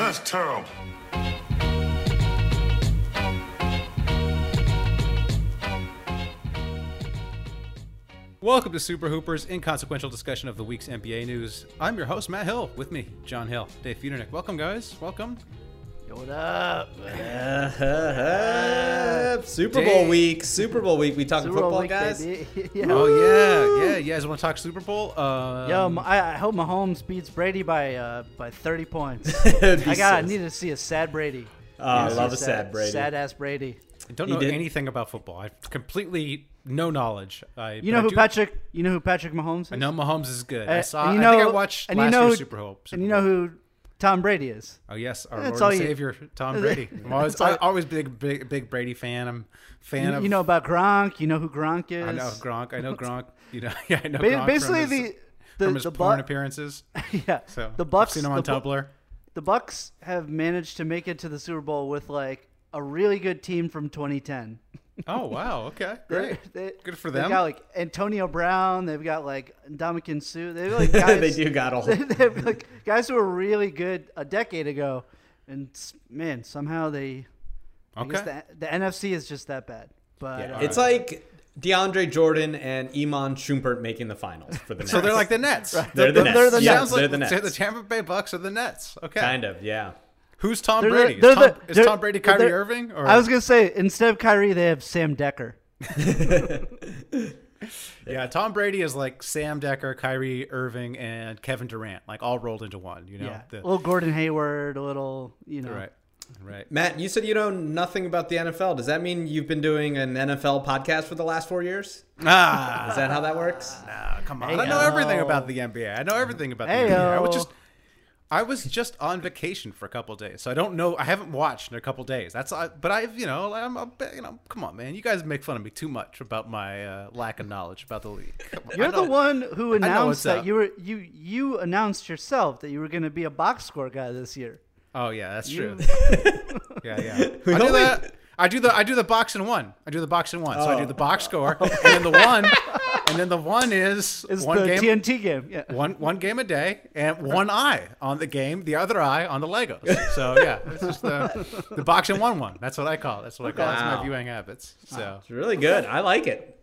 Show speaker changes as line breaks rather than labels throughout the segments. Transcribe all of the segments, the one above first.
That's terrible.
Welcome to Super Hoopers, inconsequential discussion of the week's NBA news. I'm your host, Matt Hill. With me, John Hill, Dave Feudernick. Welcome, guys. Welcome.
What up?
Super
Dang.
Bowl week. Super Bowl week. We talking
Super
football,
week,
guys?
baby. yeah.
Oh yeah, yeah. You guys want to talk Super Bowl? Um,
Yo, M- I, I hope Mahomes beats Brady by uh, by 30 points. I got. I
so-
need to see a sad Brady.
Oh, I
Need to see
love a sad Brady.
Sad ass Brady.
I don't
He
know
did-
anything about football. I completely no knowledge. I,
You know who
do-
Patrick? You know who Patrick Mahomes is?
I know Mahomes is good.
Uh,
I saw.
and you
I
know,
think I watched last
you know
year's
who,
Super Bowl.
And you know who Tom Brady is?
Oh yes, our
That's
Lord and
you-
Savior Tom Brady. I'm always, I, always big, big, big Brady fan. I'm fan
You,
of.
you know about Gronk. You know who Gronk is.
I know Gronk. I know Gronk. You know, yeah, I know
Ba-
Gronk
basically,
from his,
the the
from his
the,
porn
Bu-
appearances.
yeah,
So
the Bucks.
I've seen him on
the,
Tumblr.
the Bucks have managed to make it to the Super Bowl with like a really good team from 2010.
Oh wow, okay, great.
They,
Good for them.
They've got like Antonio Brown. They've got like Ndamukong Suh. They've like guys.
they do got a
They,
whole.
they have like guys who were really good a decade ago, and man, somehow they.
Okay.
the, the NFC is just that bad. But
Yeah,
uh,
it's like DeAndre Jordan and Iman Shumpert making the finals for the Nets.
So they're like the Nets.
They're the Nets.
They're the
yeah,
Nets.
they're the Nets.
The Tampa Bay Bucks are the Nets. Okay.
kind of, yeah.
Who's Tom
they're
Brady?
they're
is, Tom,
the-
is Tom Brady Kyrie Irving? Or
I was gonna say instead of Kyrie, they have Sam Dekker.
yeah, Tom Brady is like Sam Dekker, Kyrie Irving, and Kevin Durant, like all rolled into one. You know.
yeah,
The-
a little Gordon Hayward, a little you know.
right. Right.
Matt, you said you know nothing about the NFL. Does that mean you've been doing an NFL podcast for the last four years?
Ah,
Is that how that works?
ah, come on.
Hey,
I know everything about the NBA. I know everything about the
Hey,
NBA. I was just I was just on vacation for a couple days, so I don't know. I haven't watched in a couple days. That's, I, but I've, you know, I'm, a you know, come on, man. You guys make fun of me too much about my uh, lack of knowledge about the league. Come on,
You're the one who announced that
up.
you were you you announced yourself that you were going to be a box score guy this year.
Oh yeah, that's
You-
true. yeah, yeah. I do
only-
that. I do the I do the box and one. I do the box and one. So I do
Oh.
the box oh. score, and then the one, and then the one is,
Is
one
the
game.
TNT game? Yeah.
one one game a day and one eye on the game, the other eye on the Legos. So yeah, it's just the the box and one one. That's what I call it. That's what I call it. That's my viewing habits. So
It's really good. I like it.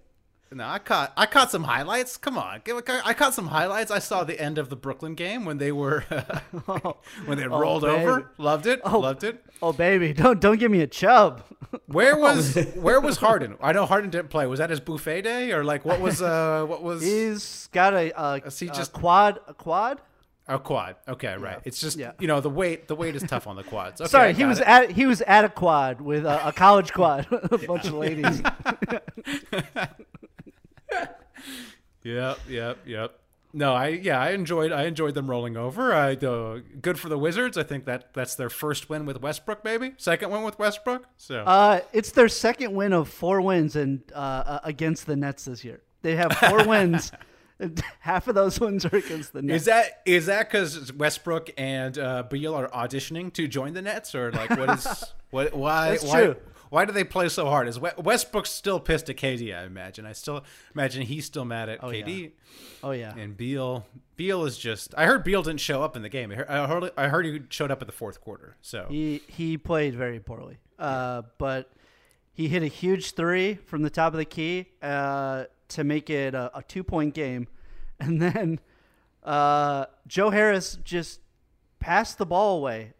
No, I caught I caught some highlights. Come on, I caught some highlights. I saw the end of the Brooklyn game when they were when they rolled
baby.
over. Loved it.
Oh.
Loved it.
Oh baby, don't don't give me a chub.
Where was where was Harden? I know Harden didn't play. Was that his buffet day or like what was uh what was
He's got a, a,
Is he
a
just-
quad a quad.
a quad? Okay, right.
Yeah.
It's just
Yeah.
you know the weight the weight is tough on the quads. Okay,
Sorry, he was
it.
at he was at a quad with a, a college quad, a bunch of ladies.
Yep, yep, yep. No, I yeah, I enjoyed I enjoyed them rolling over. I uh, good for the Wizards. I think that that's their first win with Westbrook, maybe second win with Westbrook. So
Uh, it's their second win of four wins and uh, uh, against the Nets this year. They have four wins. Half of those wins are against the Nets.
is that is that because Westbrook and uh, Beal are auditioning to join the Nets, or like what is what why
That's
why
true.
Why do they play so hard? Is We- Westbrook still pissed at KD? I imagine. I still imagine he's still mad at KD.
oh yeah.
And Beal, Beal is just. I heard Beal didn't show up in the game. I heard, I heard, I heard he showed up at the fourth quarter. So
He he played very poorly. Uh, but he hit a huge three from the top of the key uh, to make it a, a two point game, and then uh, Joe Harris just passed the ball away.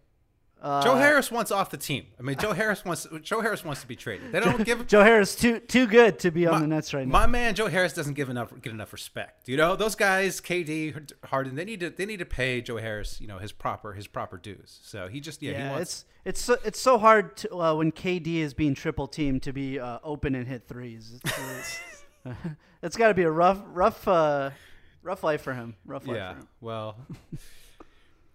Uh,
Joe Harris wants off the team. I mean, Joe Harris wants Joe Harris wants to be traded. They don't give
Joe Harris too too good to be on
my,
the Nets right now.
My man Joe Harris doesn't give enough get enough respect. You know, those guys, KD, Harden, they need to they need to pay Joe Harris, you know, his proper his proper dues. So he just yeah, he
yeah,
wants
it's it's so, it's so hard to, uh, when KD is being triple teamed to be uh, open and hit threes. It's, it's, it's got to be a rough rough uh, rough life for him. Rough life
yeah.
for him.
Well,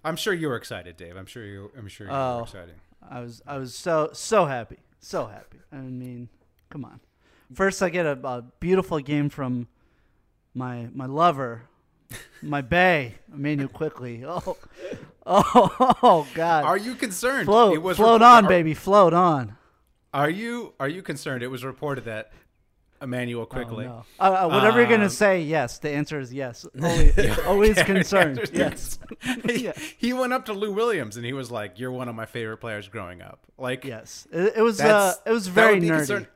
I'm sure you were excited, Dave. I'm sure you. I'm sure you
Oh.
were excited.
I was I was so so happy, so happy. I mean, come on. First, I get a, a beautiful game from my my lover, my bay, Immanuel Quickley. Oh, oh, oh God!
Are you concerned?
float,
It was
float on,
are-
baby, float on.
Are you are you concerned? It was reported that Emmanuel
Oh,
quickly.
no. Uh, uh, whatever you're
Um,
gonna say, yes. The answer is yes. Always, always concerned. Yes,
he,
Yeah.
he went up to Lou Williams and he was like, "You're one of my favorite players growing up." Like,
yes. It, it was. Uh, it was very nerdy.
concern-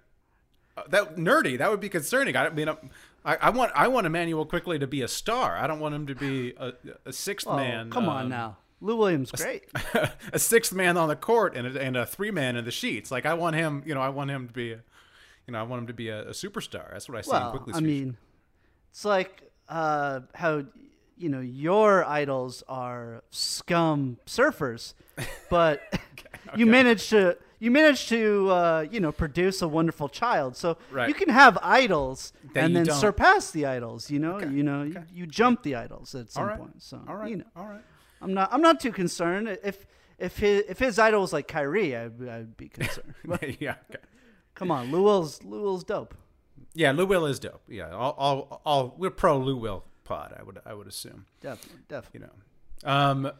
uh, that nerdy. That would be concerning. I mean, I'm- I, I want I want Immanuel Quickley to be a star. I don't want him to be a, a sixth
Oh,
man.
come on
um,
now. Lou Williams, great.
a sixth man on the court and a, and a three man in the sheets. Like I want him, you know, I want him to be, a, you know, I want him to be a, a superstar. That's what I see in
Well,
Quickley.
I mean, it's like uh, how you know your idols are scum surfers, but you manage to you manage to uh, you know produce a wonderful child. So
Right.
you can have idols
That
and then
don't.
surpass the idols. You know, you know, you, you jump the idols at some
right,
point. So
all right,
you know,
all right.
I'm not I'm not too concerned if. If his, if his idol was like Kyrie, I'd, I'd be concerned.
Yeah, okay.
Come on, Lou Will's Lou Will's dope.
yeah. Lou Will is dope. Yeah, all, all, all we're pro Lou Will pod. I would, I would assume.
Definitely, definitely.
You know, um,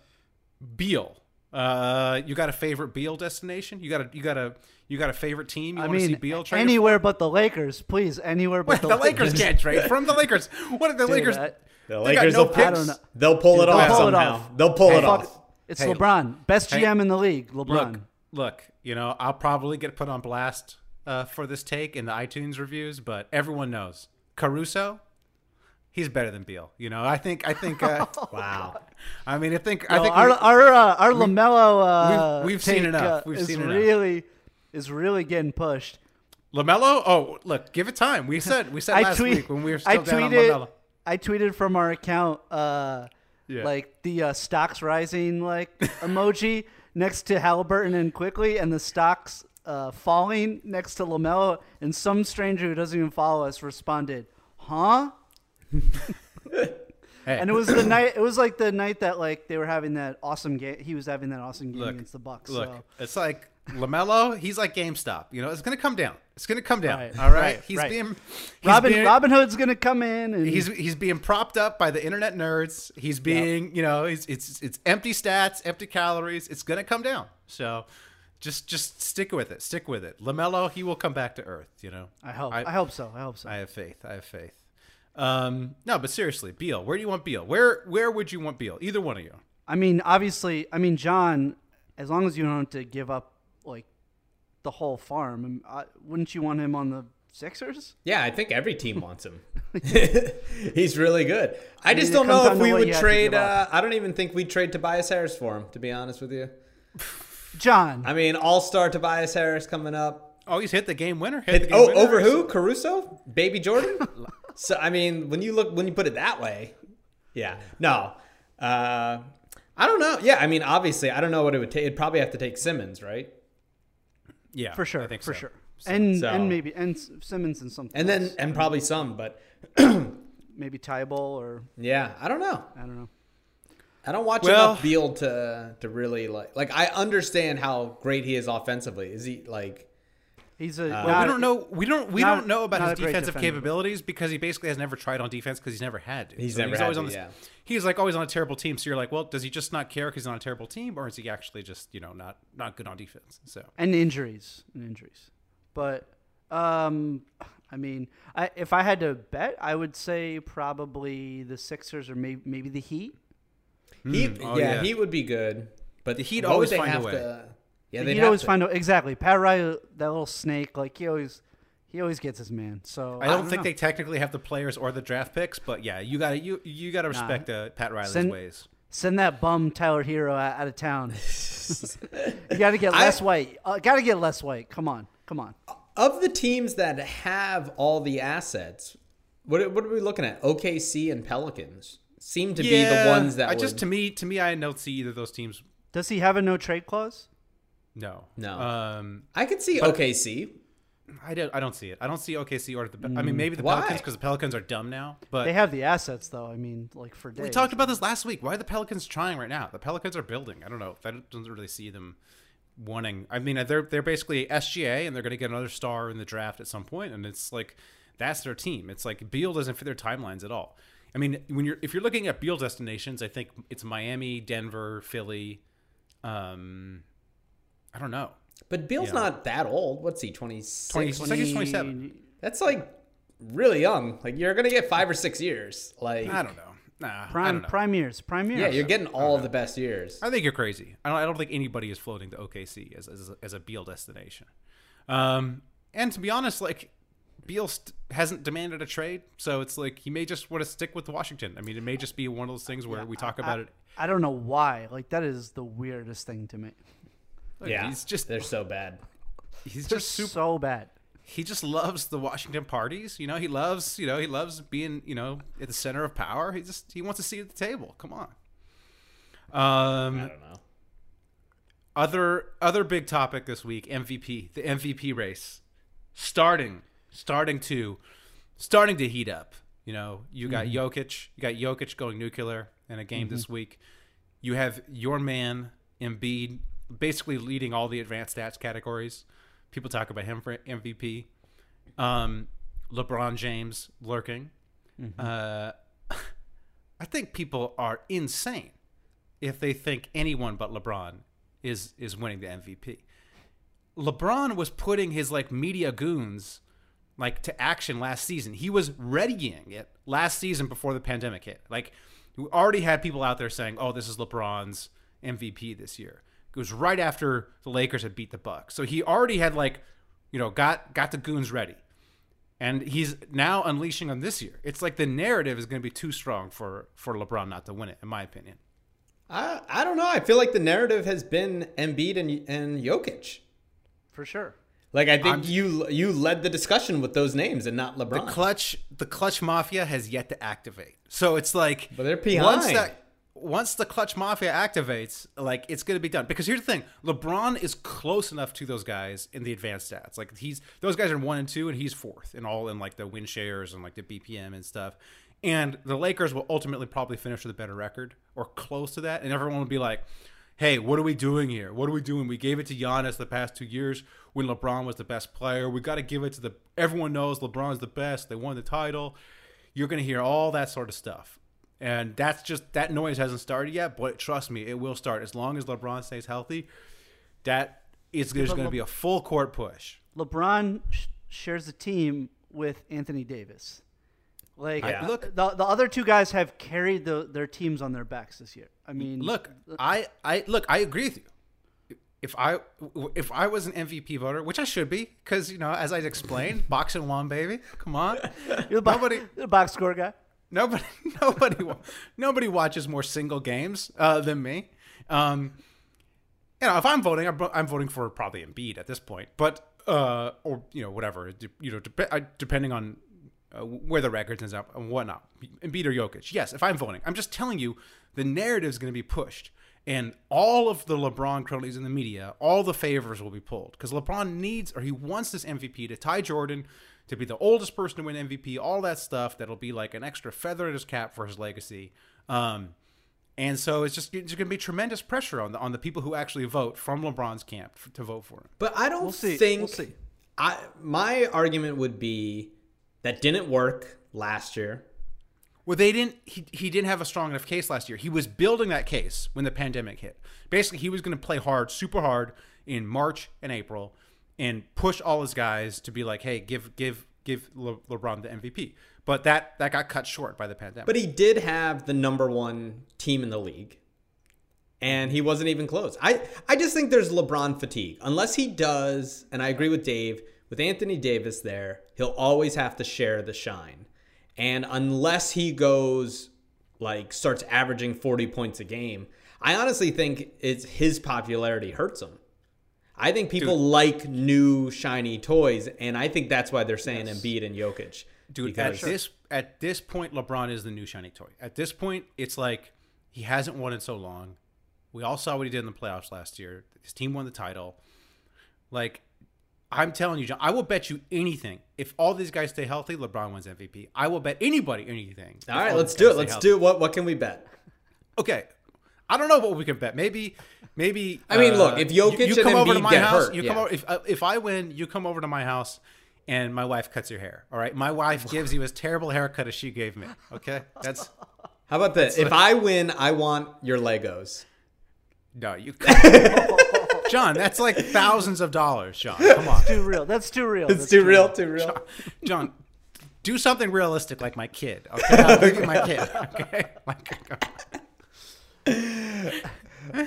Beal. Uh, you got a favorite Beal destination? You got a, you got a, you got a favorite team? You
I
want to
mean,
see Beal trade?
anywhere but the Lakers, please. Anywhere but
Well, the Lakers can't trade from the Lakers. What if the
Dude,
Lakers?
I-
The
They got
Lakers
no
will
picks.
I.
They'll pull it
they'll
off
pull it
somehow.
off.
They'll pull
Hey,
it
Fuck,
off.
It's
Hey,
LeBron, best
hey,
GM in the league. LeBron.
Look, look, you know, I'll probably get put on blast uh, for this take in the iTunes reviews, but everyone knows Caruso. He's better than Beal. You know, I think. I think. Uh,
Wow.
I mean, I think. I think
our
we-
our uh, our Lamelo uh,
we've- we've seen
take,
enough.
uh,
We've
is
seen enough.
really is really getting pushed.
Lamelo. Oh, look, give it time. We said we said last
tweet,
week when we were still
I
down on
tweeted
Lamelo.
I tweeted from our account uh,
Yeah.
like the uh, stocks rising like emoji next to Halliburton and Quickley, and the stocks uh, falling next to Lamelo, and some stranger who doesn't even follow us responded, "Huh."
Hey,
And it was the night. It was like the night that like they were having that awesome game. He was having that awesome game
look,
against the Bucks.
Look,
so.
it's like Lamelo. He's like GameStop. You know, it's gonna come down. It's gonna come down.
Right,
all right.
right,
he's
right.
being he's
Robin
being,
Robin Hood's gonna come in and
He's he's being propped up by the internet nerds. He's being, you know, it's it's it's empty stats, empty calories. It's gonna come down. So, just just stick with it. Stick with it. Lamelo, he will come back to earth. You know.
I hope. I, hope so. I hope so.
I have faith. I have faith. Um, no, but seriously, Beal. Where do you want Beal? Where where would you want Beal? Either one of you.
I mean, obviously, I mean, John, as long as you don't have to give up like the whole farm, um, I, wouldn't you want him on the Sixers?
Yeah, I think every team wants him. He's really good. I,
mean,
just don't know if we would
you have to
trade. Uh. I don't even think we'd trade Tobias Harris for him, to be honest with you.
John,
I mean, All Star Tobias Harris coming up.
Oh, he's hit the game winner. Hit the game
oh,
winner.
over who? Caruso? Baby Jordan? so I mean, when you look when you put it that way, yeah. No. Uh, I don't know. Yeah, I mean, obviously, I don't know what it would take. It'd probably have to take Simmons, right?
Yeah,
for sure,
I think
for
so.
sure, and
So-
and maybe and Simmons and something,
And then
else.
and probably some, but
maybe Thybulle or
yeah, I don't know.
I don't know.
I don't watch
Well-
enough Beal to to really like like I understand how great he is offensively. Is he like
He's a.
Well, we don't know. We don't. We
not-
don't know about his defensive capabilities because he basically has never tried on defense because he's never had to.
He's
So
never had
always
to,
on this,
yeah.
He's like always on a terrible team. So you're like, well, does he just not care because he's on a terrible team, or is he actually just you know not not good on defense? So
and injuries and injuries. But um, I mean, I, if I had to bet, I would say probably the Sixers or maybe maybe the Heat.
He?
oh,
yeah,
yeah.
he would be good. But
The Heat
what
always
they
find a way.
To, yeah,
He'd
they'd
always
to.
find out exactly. Pat Riley, that little snake, like he always he always gets his man. So
I don't, think
know.
they technically have the players or the draft picks, but yeah, you got to you you got to respect uh, Pat Riley's
Send-
ways.
send that bum Tyler Herro out, out of town. you got to get
I-
less white. Uh, got to get less white. Come on, come on.
Of the teams that have all the assets, what what are we looking at? OKC and Pelicans seem to be the ones that
I
would,
just to me to me I don't see either of those teams.
Does he have a no trade clause?
No,
No.
Um,
I could see OKC.
I don't. I don't see it. I don't see OKC or the. I mean, maybe the
Why?
Pelicans because the Pelicans are dumb now. But
They have the assets, though. I mean, like for days.
we talked about this last week. Why are the Pelicans trying right now? The Pelicans are building. I don't know. I don't, don't really see them wanting. I mean, they're they're basically SGA, and they're going to get another star in the draft at some point, and it's like that's their team. It's like Beal doesn't fit their timelines at all. I mean, when you're if you're looking at Beal destinations, I think it's Miami, Denver, Philly. Um, I don't know.
But Beal's
Yeah.
not that old. What's he? 26?
20, it's like he's 27.
That's like really young. Like you're gonna get five or six years. Like
I don't know. Nah, I
Prime
don't know.
prime years. Prime years.
yeah, you're getting all of the best years.
I think you're crazy. I don't, I don't think anybody is floating to OKC as, as, a, as a Beal destination. Um, and to be honest, like Beal st- hasn't demanded a trade, so it's like he may just want to stick with Washington. I mean, it may just be one of those things where we talk about
I,
it.
I don't know why. Like that is the weirdest thing to me.
Look,
yeah,
he's just
they're so bad.
he's
They're
just super.
so bad.
He just loves the Washington parties. You know, he loves you know he loves being you know at the center of power. He just he wants a seat at the table. Come on. Um,
I don't know.
other other big topic this week MVP the MVP race starting starting to starting to heat up. You know you got Jokic you got Jokic going nuclear in a game this week. You have your man Embiid basically leading all the advanced stats categories. People talk about him for MVP um LeBron James lurking. Uh I think people are insane if they think anyone but LeBron is is winning the MVP. LeBron was putting his like media goons like to action last season. He was readying it last season before the pandemic hit. Like we already had people out there saying, "Oh, this is LeBron's MVP this year." It was right after the Lakers had beat the Bucks. So he already had like, you know, got got the goons ready. And he's now unleashing on this year. It's like the narrative is going to be too strong for for LeBron not to win it in my opinion.
I I don't know. I feel like the narrative has been Embiid and and Jokic.
For sure.
Like I think
I'm-
you you led the discussion with those names and not LeBron.
the clutch the clutch mafia has yet to activate so it's like
But they're behind.
once that once the clutch mafia activates like it's going to be done because here's the thing lebron is close enough to those guys in the advanced stats like he's those guys are one and two and he's fourth and all in like the win shares and like the bpm and stuff and the lakers will ultimately probably finish with a better record or close to that and everyone will be like hey, what are we doing here? What are we doing? We gave it to Giannis the past two years when LeBron was the best player. We got to give it to the. Everyone knows LeBron's the best. They won the title. You're going to hear all that sort of stuff. And that's just that noise hasn't started yet, but trust me, it will start as long as LeBron stays healthy. That is there's going to be a full court push.
LeBron sh- shares the team with Anthony Davis. Like, look, the, the other two guys have carried the, their teams on their backs this year. I mean,
Look, I, I look, I agree with you. If I if I was an MVP voter, which I should be, because you know, as I explained, boxing one, baby, come on,
you're the, bo-
nobody,
you're the box score guy.
nobody, nobody, nobody watches more single games uh, than me. Um, you know, if I'm voting, I'm, I'm voting for probably Embiid at this point, but uh, or you know, whatever, you know, dep- depending on uh, where the records ends up and whatnot, Embiid or Jokic. Yes, if I'm voting, I'm just telling you the narrative is going to be pushed, and all of the LeBron cronies in the media, all the favors will be pulled because LeBron needs or he wants this MVP to tie Jordan. To be the oldest person to win MVP, all that stuff that'll be like an extra feather in his cap for his legacy. Um, and so it's just it's going to be tremendous pressure on the on the people who actually vote from LeBron's camp f- to vote for him.
But I don't
We'll see.
think.
We'll see.
I my argument would be that didn't work last year.
Well, they didn't. He, he didn't have a strong enough case last year. He was building that case when the pandemic hit. Basically, he was going to play hard, super hard in March and April, and push all his guys to be like, "Hey, give give give Le- LeBron the MVP." But that that got cut short by the pandemic.
But he did have the number one team in the league. And he wasn't even close. I, I just think there's LeBron fatigue. Unless he does, and I agree with Dave, with Anthony Davis there, he'll always have to share the shine. And unless he goes, like, starts averaging 40 points a game, I honestly think it's his popularity hurts him. I think people like new shiny toys, and I think that's why they're saying Embiid and Jokic.
Dude, at this at this point, LeBron is the new shiny toy. At this point, it's like he hasn't won in so long. We all saw what he did in the playoffs last year. His team won the title. Like I'm telling you, John, I will bet you anything. If all these guys stay healthy, LeBron wins MVP. I will bet anybody anything.
All right, let's do it. Let's do it. What what can we bet?
Okay. I don't know what we can bet. Maybe, maybe.
I mean,
uh,
look, if
you-
Jokic
you,
and
come over to my house,
hurt,
you come
yeah.
over. If uh, if I win, you come over to my house, and my wife cuts your hair. All right, my wife gives you as terrible haircut as she gave me. Okay, that's
How about this? If I win, I want your Legos.
no, you. John, that's like thousands of dollars, John. Come on,
Too real. That's too real.
It's
That's
too real, too real.
John. Do something realistic, like my kid. Okay, I'll give you my kid. Okay, Like- uh,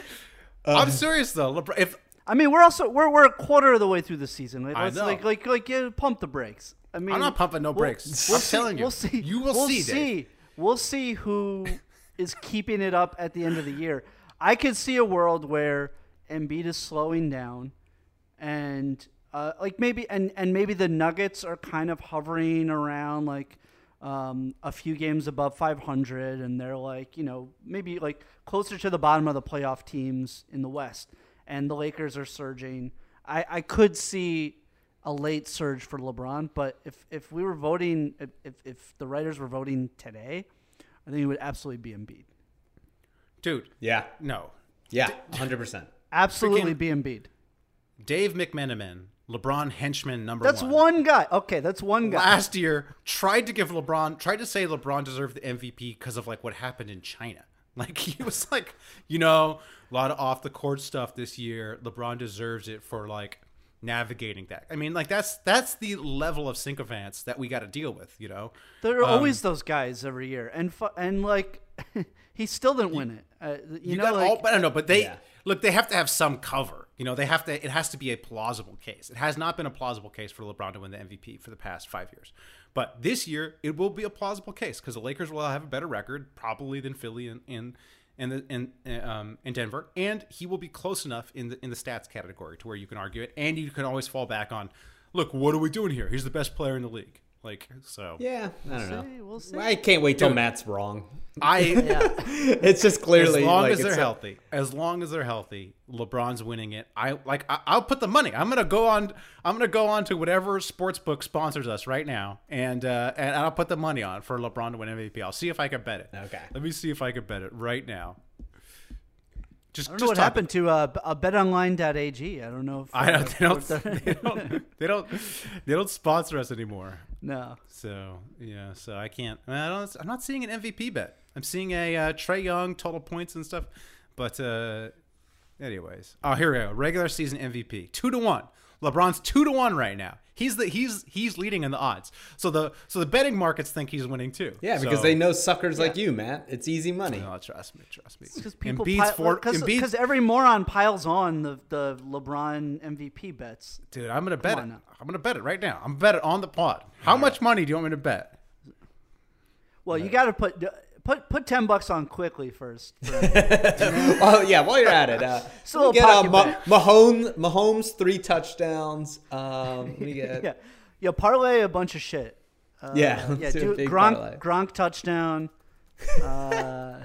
I'm serious though. LeBron, if
I mean, we're also we're we're a quarter of the way through the season. Like,
I
let's
know.
like like like yeah, pump the brakes. I mean,
I'm not pumping no
we'll-
brakes.
We'll
I'm
see,
telling you.
we'll see.
You will
we'll
see,
see. We'll see who is keeping it up at the end of the year. I could see a world where Embiid is slowing down, and uh, like maybe and and maybe the Nuggets are kind of hovering around like um, a few games above 500, and they're like you know maybe like closer to the bottom of the playoff teams in the West, and the Lakers are surging. I, I could see a late surge for LeBron, but if if we were voting, if if, if the writers were voting today, I think it would absolutely be Embiid.
dude,
Yeah,
no.
yeah, hundred percent.
Absolutely
Freaking-
be Embiid.
Dave McMenamin, LeBron henchman number
That's
one.
one guy. Okay, that's one guy.
Last year, tried to give LeBron, tried to say LeBron deserved the MVP because of like what happened in China. Like he was like, you know, a lot of off the court stuff this year. LeBron deserves it for like navigating that. I mean, like that's that's the level of sycophants that we got to deal with. You know,
There are
Um,
always those guys every year, and fu- and like he still didn't win it. Uh, you,
you,
know,
got
like,
all, but I don't know, but they
Yeah.
Look. They have to have some cover. You know, they have to. It has to be a plausible case. It has not been a plausible case for LeBron to win the MVP for the past five years, but this year it will be a plausible case because the Lakers will have a better record probably than Philly and and the in um in Denver, and he will be close enough in the in the stats category to where you can argue it, and you can always fall back on, look, what are we doing here? He's the best player in the league. Like so,
Yeah, I don't know.
we'll see.
I can't wait till Matt's wrong.
I. Yeah.
It's just clearly
as long
like,
as they're
it's a-
healthy, as long as they're healthy, LeBron's winning it. I like. I, I'll put the money. I'm gonna go on. I'm gonna go on to whatever sports book sponsors us right now, and uh, and I'll put the money on for LeBron to win MVP. I'll see if I can bet it.
Okay.
Let me see if I can bet it right now. Just,
I don't know what happened
it.
to uh, uh, BetOnline.ag. I don't know if
I
uh,
they don't. They don't. They don't. They don't sponsor us anymore.
no.
So yeah, so I can't. I don't, I'm not seeing an MVP bet. I'm seeing a uh, Trae Young total points and stuff. But uh, anyways, oh here we go. Regular season MVP two to one. LeBron's two to one right now. He's the he's he's leading in the odds. So the so the betting markets think he's winning too.
Yeah, because they know suckers like you, Matt. It's easy money.
Oh, trust me, trust me.
Because people
Embiid's
pile,
four.
because
Embiid's,
every moron piles on the, the LeBron MVP bets.
dude, I'm gonna bet it.
now.
I'm gonna bet it right now. I'm bet it on the pod. How much money do you want me to bet?
Well, you got to put put put ten bucks on Quickley first.
Oh yeah, while you're at it, uh,
Still
we
a
get uh, Ma-
bet.
Mahomes, Mahomes three touchdowns. Um, we get
yeah, yeah, parlay a bunch of shit. Uh,
Yeah, let's
yeah.
do a
Do
big
Gronk
parlay.
Gronk touchdown. Uh,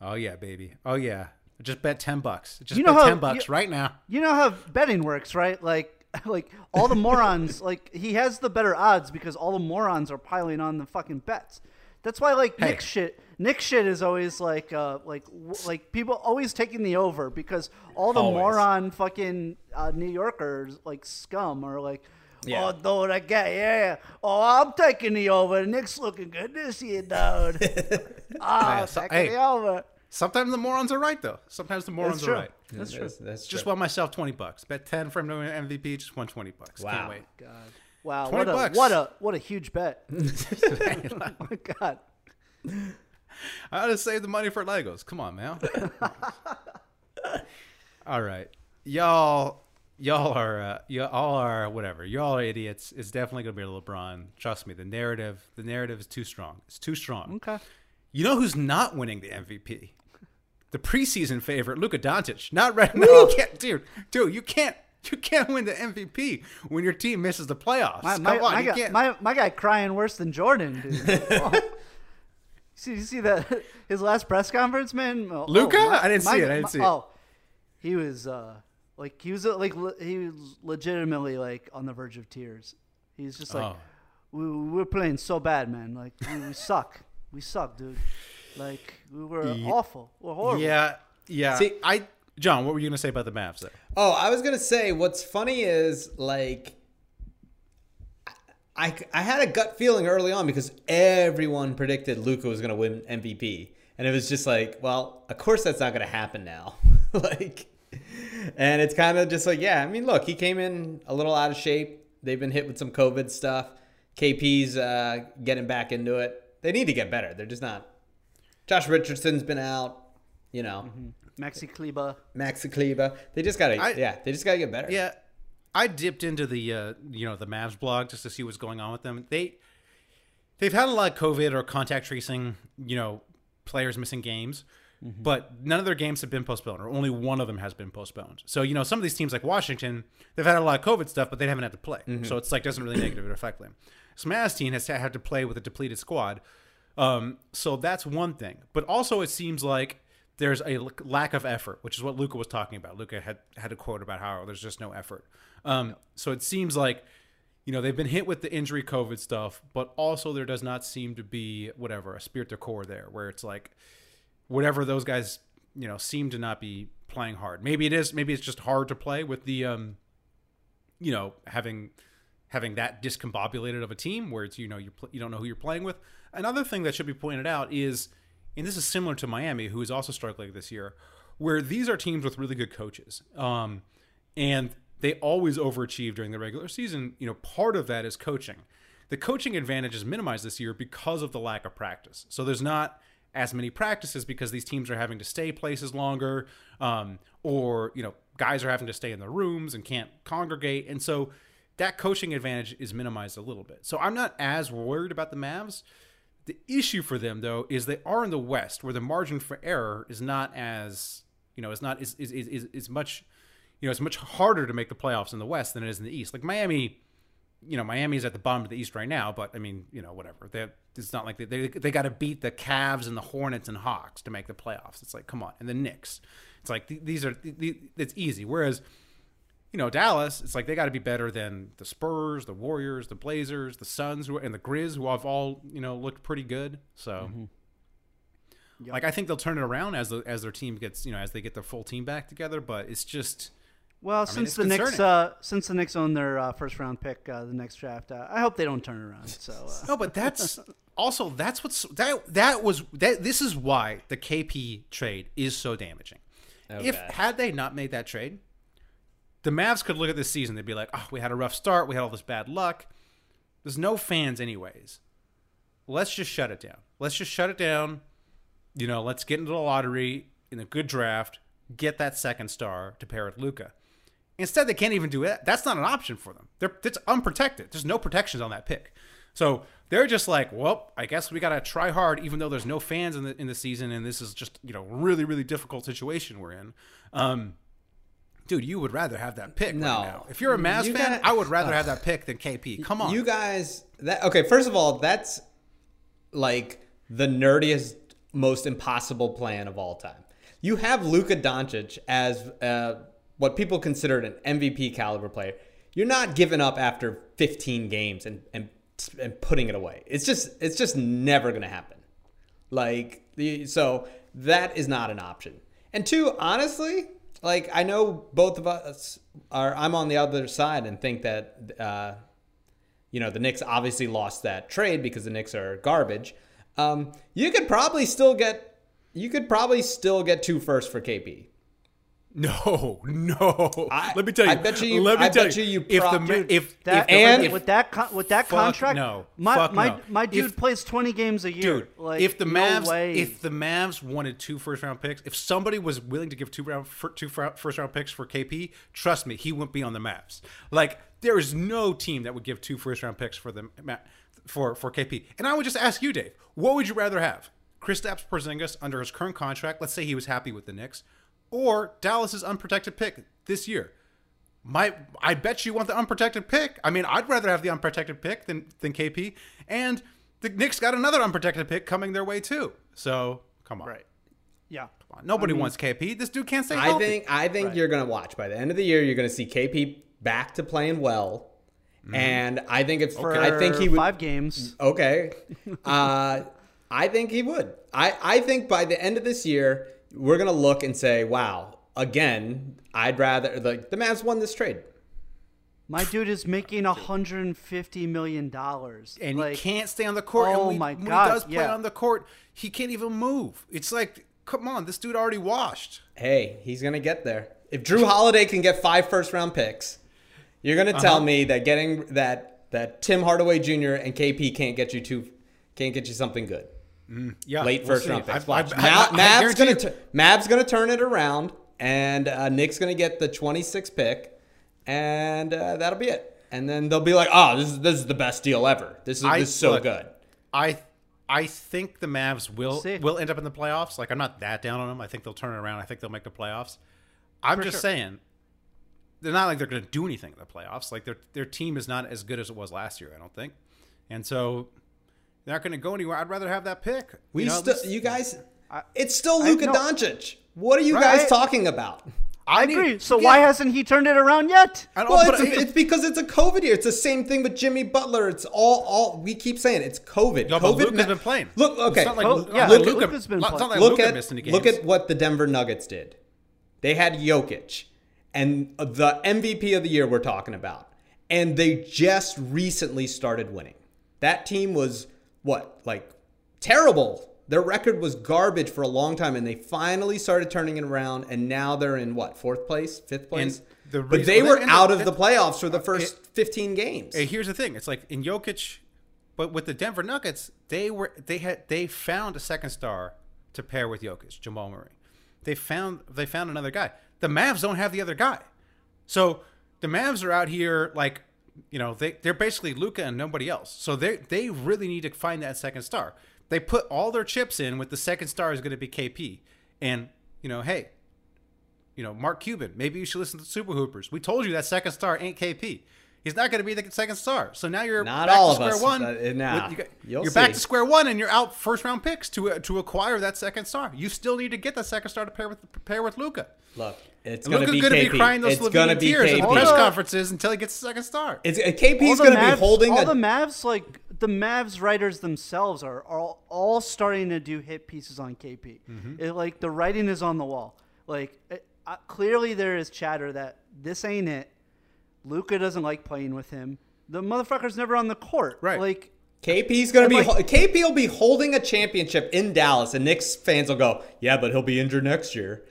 Oh yeah, baby. Oh yeah. Just bet ten bucks. Just
You know
bet
how-
ten bucks
you-
right now.
you know how betting works, right? Like like all the morons like he has the better odds because all the morons are piling on the fucking bets. That's why like
Hey.
Nick shit Nick shit is always like uh like w- like people always taking the over because all the
Always.
moron fucking uh, New Yorkers like scum are like
Yeah.
Oh, dude, I get yeah. Oh, I'm taking the over. Nick's looking good this year, dude. Ah,
Hey, so-
taking
hey.
the over.
Sometimes the morons are right though. Sometimes the morons
That's
are
true.
right.
That's true.
That's, that's
Just
true.
won myself twenty bucks. Bet ten for him to win MVP. Just won twenty bucks.
Wow.
Can't wait.
God. Wow,
20
what a
bucks.
what a what a huge bet. oh my god.
I ought to save the money for Legos. Come on, man. all right, y'all. Y'all are uh, y'all are whatever. Y'all are idiots. It's definitely gonna be a LeBron. Trust me. The narrative. The narrative is too strong. It's too strong.
Okay.
You know who's not winning the MVP? The preseason favorite, Luka Doncic. Not right. No, you can't, dude. Dude, you can't. You can't win the MVP when your team misses the playoffs.
My,
Come
my,
on,
my, guy, my, my guy crying worse than Jordan, dude. see, you see that his last press conference, man. Oh,
Luka?
my-
I didn't see it, I didn't see it.
Oh, he was uh, Like he was uh, like le- he was legitimately like on the verge of tears. He's just like,
Oh.
we, we're playing so bad, man. Like we, we suck. We suck, dude. Like we were
Ye-
awful. We're horrible.
Yeah, yeah.
See-
I John, what were you gonna say about the Mavs there?
Oh, I was gonna say what's funny is like I, I had a gut feeling early on because everyone predicted Luka was gonna win MVP, and it was just like, well, of course that's not gonna happen now. like, and it's kind of just like, yeah, I mean, look, he came in a little out of shape. They've been hit with some COVID stuff. KP's uh, getting back into it. They need to get better. They're just not. Josh Richardson's been out. You know, mm-hmm.
Maxi Kleber.
Maxi Kleber. They just gotta,
I-
yeah, they just gotta get better.
Yeah, I dipped into the uh, you know the Mavs blog just to see what's going on with them. They they've had a lot of COVID or contact tracing, you know, players missing games, mm-hmm. but none of their games have been postponed, or only one of them has been postponed. So you know, some of these teams like Washington, they've had a lot of COVID stuff, but they haven't had to play. Mm-hmm. So it's like doesn't really negatively affect them. So Mavs team has had to play with a depleted squad. Um, so that's one thing. But also, it seems like there's a lack of effort, which is what Luka was talking about. Luka had had a quote about how there's just no effort. Um, so it seems like you know they've been hit with the injury COVID stuff, but also there does not seem to be whatever a spirit de core there, where it's like whatever those guys you know seem to not be playing hard. Maybe it is. Maybe it's just hard to play with the um, you know having having that discombobulated of a team where it's you know you pl- you don't know who you're playing with. Another thing that should be pointed out is, and this is similar to Miami, who is also struggling this year, where these are teams with really good coaches, um, and they always overachieve during the regular season. You know, part of that is coaching. The coaching advantage is minimized this year because of the lack of practice. So there's not as many practices because these teams are having to stay places longer, um, or you know, guys are having to stay in their rooms and can't congregate, and so that coaching advantage is minimized a little bit. So I'm not as worried about the Mavs. The issue for them though is they are in the West, where the margin for error is not as you know is not is is is, is, is much you know it's much harder to make the playoffs in the West than it is in the East. Like Miami, you know Miami's at the bottom of the East right now, but I mean you know whatever. They it's not like they they, they got to beat the Cavs and the Hornets and Hawks to make the playoffs. It's like come on, and the Knicks. It's like th- these are th- th- it's easy. Whereas you know, Dallas, it's like they got to be better than the Spurs, the Warriors, the Blazers, the Suns, who, and the Grizz, who have all you know looked pretty good. So, like, I think they'll turn it around as the as their team gets you know as they get their full team back together. But it's just
Well,
mean,
since
it's
the Knicks, uh, since the Knicks own their uh, first round pick, uh, the next draft, uh, I hope they don't turn around. So, uh,
no, but that's also that's what's that that was that this is why the KP trade is so damaging. If
Okay.
had they not made that trade, the Mavs could look at this season. They'd be like, "Oh, we had a rough start. We had all this bad luck. There's no fans, anyways. Let's just shut it down. Let's just shut it down. You know, let's get into the lottery in a good draft. Get that second star to pair with Luka. Instead, they can't even do it. That's not an option for them. They're it's unprotected. There's no protections on that pick. So they're just like, well, I guess we gotta try hard, even though there's no fans in the in the season, and this is just you know really really difficult situation we're in. Um, dude, you would rather have that pick
No.
right now. If you're a Mavs
You
fan,
got-
I would rather have that pick than KP. Come on,
You guys, that okay? First of all, that's like the nerdiest, most impossible plan of all time. You have Luka Doncic as uh, what people considered an MVP caliber player. You're not giving up after 15 games and and and putting it away. It's just it's just never gonna happen. Like the so that is not an option. And two, honestly, like I know both of us are. I'm on the other side and think that uh, you know the Knicks obviously lost that trade because the Knicks are garbage. Um, you could probably still get you could probably still get two firsts for KP.
no, no.
I-
let me tell you.
I bet you-
Let me
I
tell
bet you you
if the
dude,
if
that,
if
and-
if-
with that con- with that contract,
no.
my
Fuck
my
no.
my dude
If-
plays 20 games a year.
Dude,
like,
if the Mavs,
way.
if the Mavs wanted two first round picks, if somebody was willing to give two round for, two fir- first round picks for KP, trust me, he wouldn't be on the Mavs. Like there is no team that would give two first round picks for the Ma- for for KP. And I would just ask you, Dave, what would you rather have? Kristaps Porzingis under his current contract. Let's say he was happy with the Knicks, or Dallas's unprotected pick this year. My, I bet you want the unprotected pick. I mean, I'd rather have the unprotected pick than than KP. And the Knicks got another unprotected pick coming their way too. So come on,
right, yeah.
come on. Nobody wants KP. This dude can't stay
I
healthy.
think I think you're gonna watch by the end of the year. You're gonna see KP back to playing well, and I think it's
For
I think he would
five games.
Okay. Uh, I think he would. I, I think by the end of this year, we're going to look and say, wow, again, I'd rather, like, the Mavs won this trade.
My dude is making 150 million dollars,
and
like,
he can't stay on the court.
Oh
and we-
my
when
God,
he does play
yeah.
on the court, he can't even move. It's like, come on, this dude already washed.
Hey, he's going to get there. If Jrue Holiday can get five first round picks, you're going to tell
Uh-huh.
me that getting that, that Tim Hardaway Jr. and KP can't get you two, can't get you something good.
Yeah,
Late
we'll
first
see.
round picks.
I-
Watch.
I- I-
Ma-
I
Mav's gonna
you-
Mav's gonna turn it around, and uh, Knicks gonna get the 26th pick, and uh, that'll be it. And then they'll be like, "Oh, this is this is the best deal ever. This is,
I-
this is so
look,
good."
I I think the Mavs will
See.
will end up in the playoffs. Like I'm not that down on them. I think they'll turn it around. I think they'll make the playoffs. I'm just saying they're not like they're going to do anything in the playoffs. Like their their team is not as good as it was last year. I don't think, and so they're not going to go anywhere. I'd rather have that pick.
We
you know,
still,
this-
you guys, it's still Luka
no.
Doncic. What are you
Right.
guys talking about?
I
need-
agree. So
yeah.
why hasn't he turned it around yet?
I don't-
Well, it's,
I-
it's because it's a COVID year. It's the same thing with Jimmy Butler. It's all, all we keep saying. It's COVID.
No, but
COVID
Luka's
ma-
been playing.
Look, okay.
It's not like,
Oh, yeah, Luka-
Luka,
Luka's been
it's not
playing.
like
look
Luka
at
any games.
look at what the Denver Nuggets did. They had Jokic and the MVP of the year we're talking about, and they just recently started winning. That team was what like terrible. Their record was garbage for a long time, and they finally started turning it around. And now they're in what fourth place, fifth place.
the
but they were out
the-
of the playoffs for the first fifteen games.
Hey, here's the thing. It's like in Jokic, but with the Denver Nuggets, they were they had they found a second star to pair with Jokic, Jamal Murray. They found they found another guy. The Mavs don't have the other guy. So the Mavs are out here like you know they they're basically Luka and nobody else. So they they really need to find that second star. They put all their chips in with the second star is going to be KP, and you know hey, you know Mark Cuban. Maybe you should listen to Super Hoopers. We told you that second star ain't KP. He's not going to be the second star. So now you're
Not
back
all
to
of
square
us.
one.
Uh, nah.
With- you
You'll
are back to square one, and you're out first round picks to uh, to acquire that second star. You still need to get the second star to pair with pair with Luka.
Look, it's going to
Luka's
be
going to
KP.
be crying those
it's going to
Slovenian
be
tears in
KP.
press conferences until he gets the second star.
It's uh, KP's
all the
going to be
Mavs-
holding
all
a
the Mavs like the Mavs writers themselves are, are all, all starting to do hit pieces on KP.
Mm-hmm.
It, like the writing is on the wall. Like it, uh, clearly there is chatter that this ain't it. Luka doesn't like playing with him. The motherfucker's never on the court.
Right.
Like
KP's gonna be
like-
KP will be holding a championship in Dallas, and Knicks fans will go, "Yeah, but he'll be injured next year."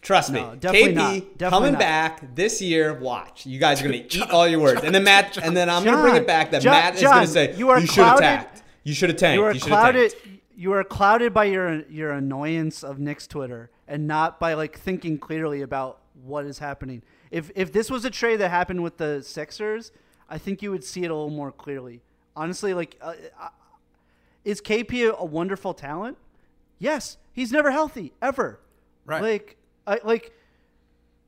Trust
No,
me,
definitely
KP
not. Definitely
coming
not.
back this year. Watch, you guys are gonna eat all your words, and then Matt, and then I'm gonna bring it back that
John-
Matt is gonna say,
you are
should have
clouded-
tanked. You should have tanked.
you are
You should have
clouded.
tanked."
You are clouded by your your annoyance of Knicks Twitter and not by like thinking clearly about what is happening. If if this was a trade that happened with the Sixers, I think you would see it a little more clearly. Honestly, like, uh, uh, is KP a, a wonderful talent? Yes, he's never healthy ever.
Right.
Like, I, like,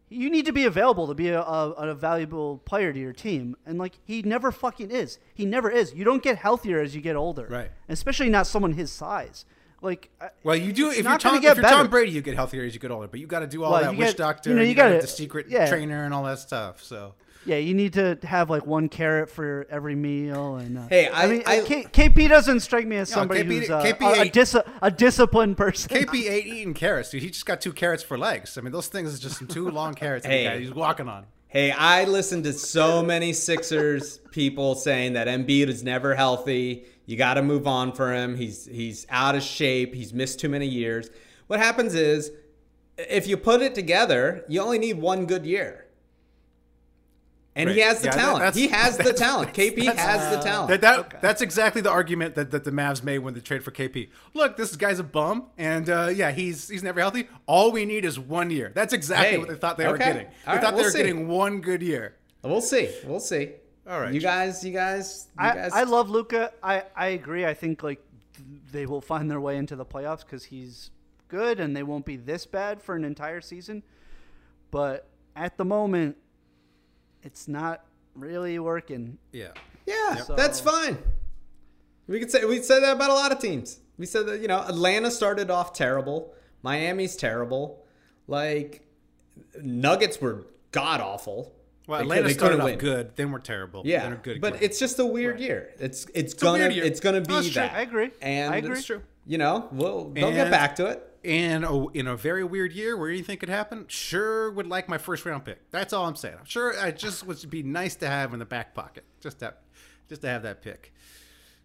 you need to be available to be a, a, a valuable player to your team, and like he never fucking is. He never is. You don't get healthier as you get older,
Right.
Especially not someone his size. Like,
Well, you do. If you're, Tom,
get
if you're Tom. Brady, you get healthier as you get older. But you got to do all
Well,
that
you
witch
get-
doctor.
you know,
and
you
gotta
gotta-
the secret
yeah.
trainer and all that stuff. So
Yeah, you need to have like one carrot for every meal, and uh,
Hey, I-
mean,
I-
K- KP doesn't strike me as
No,
somebody
KP
who's uh,
KP
a, a, dis- a disciplined person.
KP ain't eating carrots, dude. He just got two carrots for legs. I mean, those things is just some two long carrots
Hey.
the guy he's walking on.
Hey, I listened to so many Sixers people saying that Embiid is never healthy. You got to move on for him. He's he's out of shape. He's missed too many years. What happens is, if you put it together, you only need one good year. And he has the
Yeah,
talent.
that's-
He has the talent. KP
that's-
has the talent.
That, that that's exactly the argument that, that the Mavs made when they trade for KP. Look, this guy's a bum, and uh, yeah, he's he's never healthy. All we need is one year. That's exactly
Hey,
what they thought they were
okay.
getting. They
All right,
thought
we'll
they were
see.
getting one good year.
we'll see. We'll see.
All right.
You guys. You guys. You
I,
guys.
I love Luka. I, I agree. I think like they will find their way into the playoffs because he's good and they won't be this bad for an entire season. But at the moment, it's not really working.
Yeah.
Yeah,
So-
that's fine. We could say we said that about a lot of teams. We said that you know Atlanta started off terrible, Miami's terrible. Like Nuggets were god awful.
Well,
They could-
Atlanta
they
started off good, then we're terrible.
Yeah,
then we're good.
but it's just a weird year. It's it's
a
gonna it's gonna be
No, it's true.
that.
I agree.
And
I agree.
It's true.
You know, we'll they'll get back to it.
And a, in a very weird year where anything could happen, sure would like my first round pick. That's all I'm saying. I'm sure I just would be nice to have in the back pocket, just that, just to have that pick.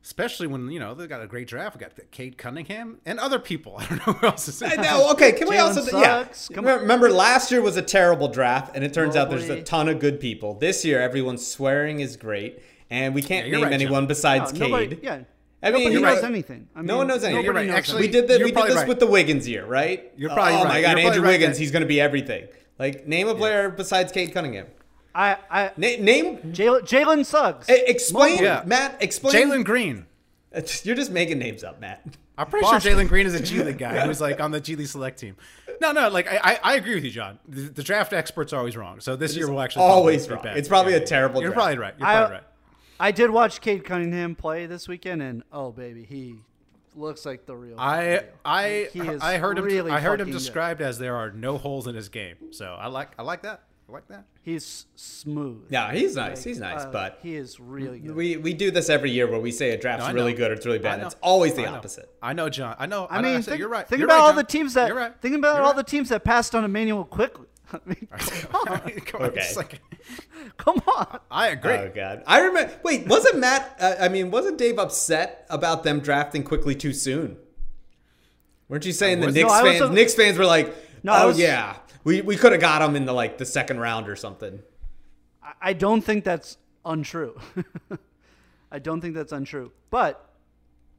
Especially when you know they got a great draft. We got Cade Cunningham and other people. I don't know who else is in.
I know. Okay, can we
Jalen
also
sucks.
yeah?
Come
Remember, remember last year was a terrible draft, and it turns out there's a ton of good people. This year, everyone's swearing is great, and we can't
Yeah,
name
right,
anyone
John.
besides
No,
Cade.
nobody, yeah.
I mean,
nobody
you're
knows
right.
anything. I mean,
no one knows anything.
You're right.
knows
Actually,
we did that.
you're
We did this
right.
with the Wiggins year, right?
You're probably
oh
right.
my god,
You're
Andrew
right
Wiggins,
that-
he's going to be everything. Like name a player besides Cade Cunningham.
I, I,
Na- name.
Jalen Jalen Suggs.
eh, Explain,
Yeah.
Matt. Explain.
Jalen Green.
You're just making names up, Matt.
I'm pretty sure Jalen Green is a G League guy who's like on the G League select team. No, no, like I, I, I agree with you, John. The, the draft experts are always wrong. So this year will actually
always
be
wrong.
bad.
It's probably
Yeah,
a terrible
You're
draft.
probably right. You're
I-
probably right.
I did watch Cade Cunningham play this weekend, and oh baby, he looks like the real.
I
deal.
I
He is
I heard him I heard him
fucking good.
described as there are no holes in his game. So I like I like that. I like that.
He's smooth.
Yeah, he's nice.
Like,
he's nice,
uh,
but
he is really good.
we we do this every year where we say a draft's
No,
really good or it's really bad.
know.
It's always the
I
opposite.
I know, John. I know.
I
know,
mean,
said
think,
you're right.
think
You're
about
right,
all
John.
the teams that
You're right.
think about
You're
all
right.
the teams that passed on Immanuel Quickley. I mean, come on,
Come on,
Okay.
it's like-
come on.
I agree.
Oh god, I remember. Wait, wasn't Matt? Uh, I mean, wasn't Dave upset about them drafting Quickley too soon? Weren't you saying the
was-
Knicks
No,
fans?
a-
Knicks fans were like,
No,
"Oh
was-
yeah, we we could have got him in the like the second round or something."
I- I don't think that's untrue. I don't think that's untrue. But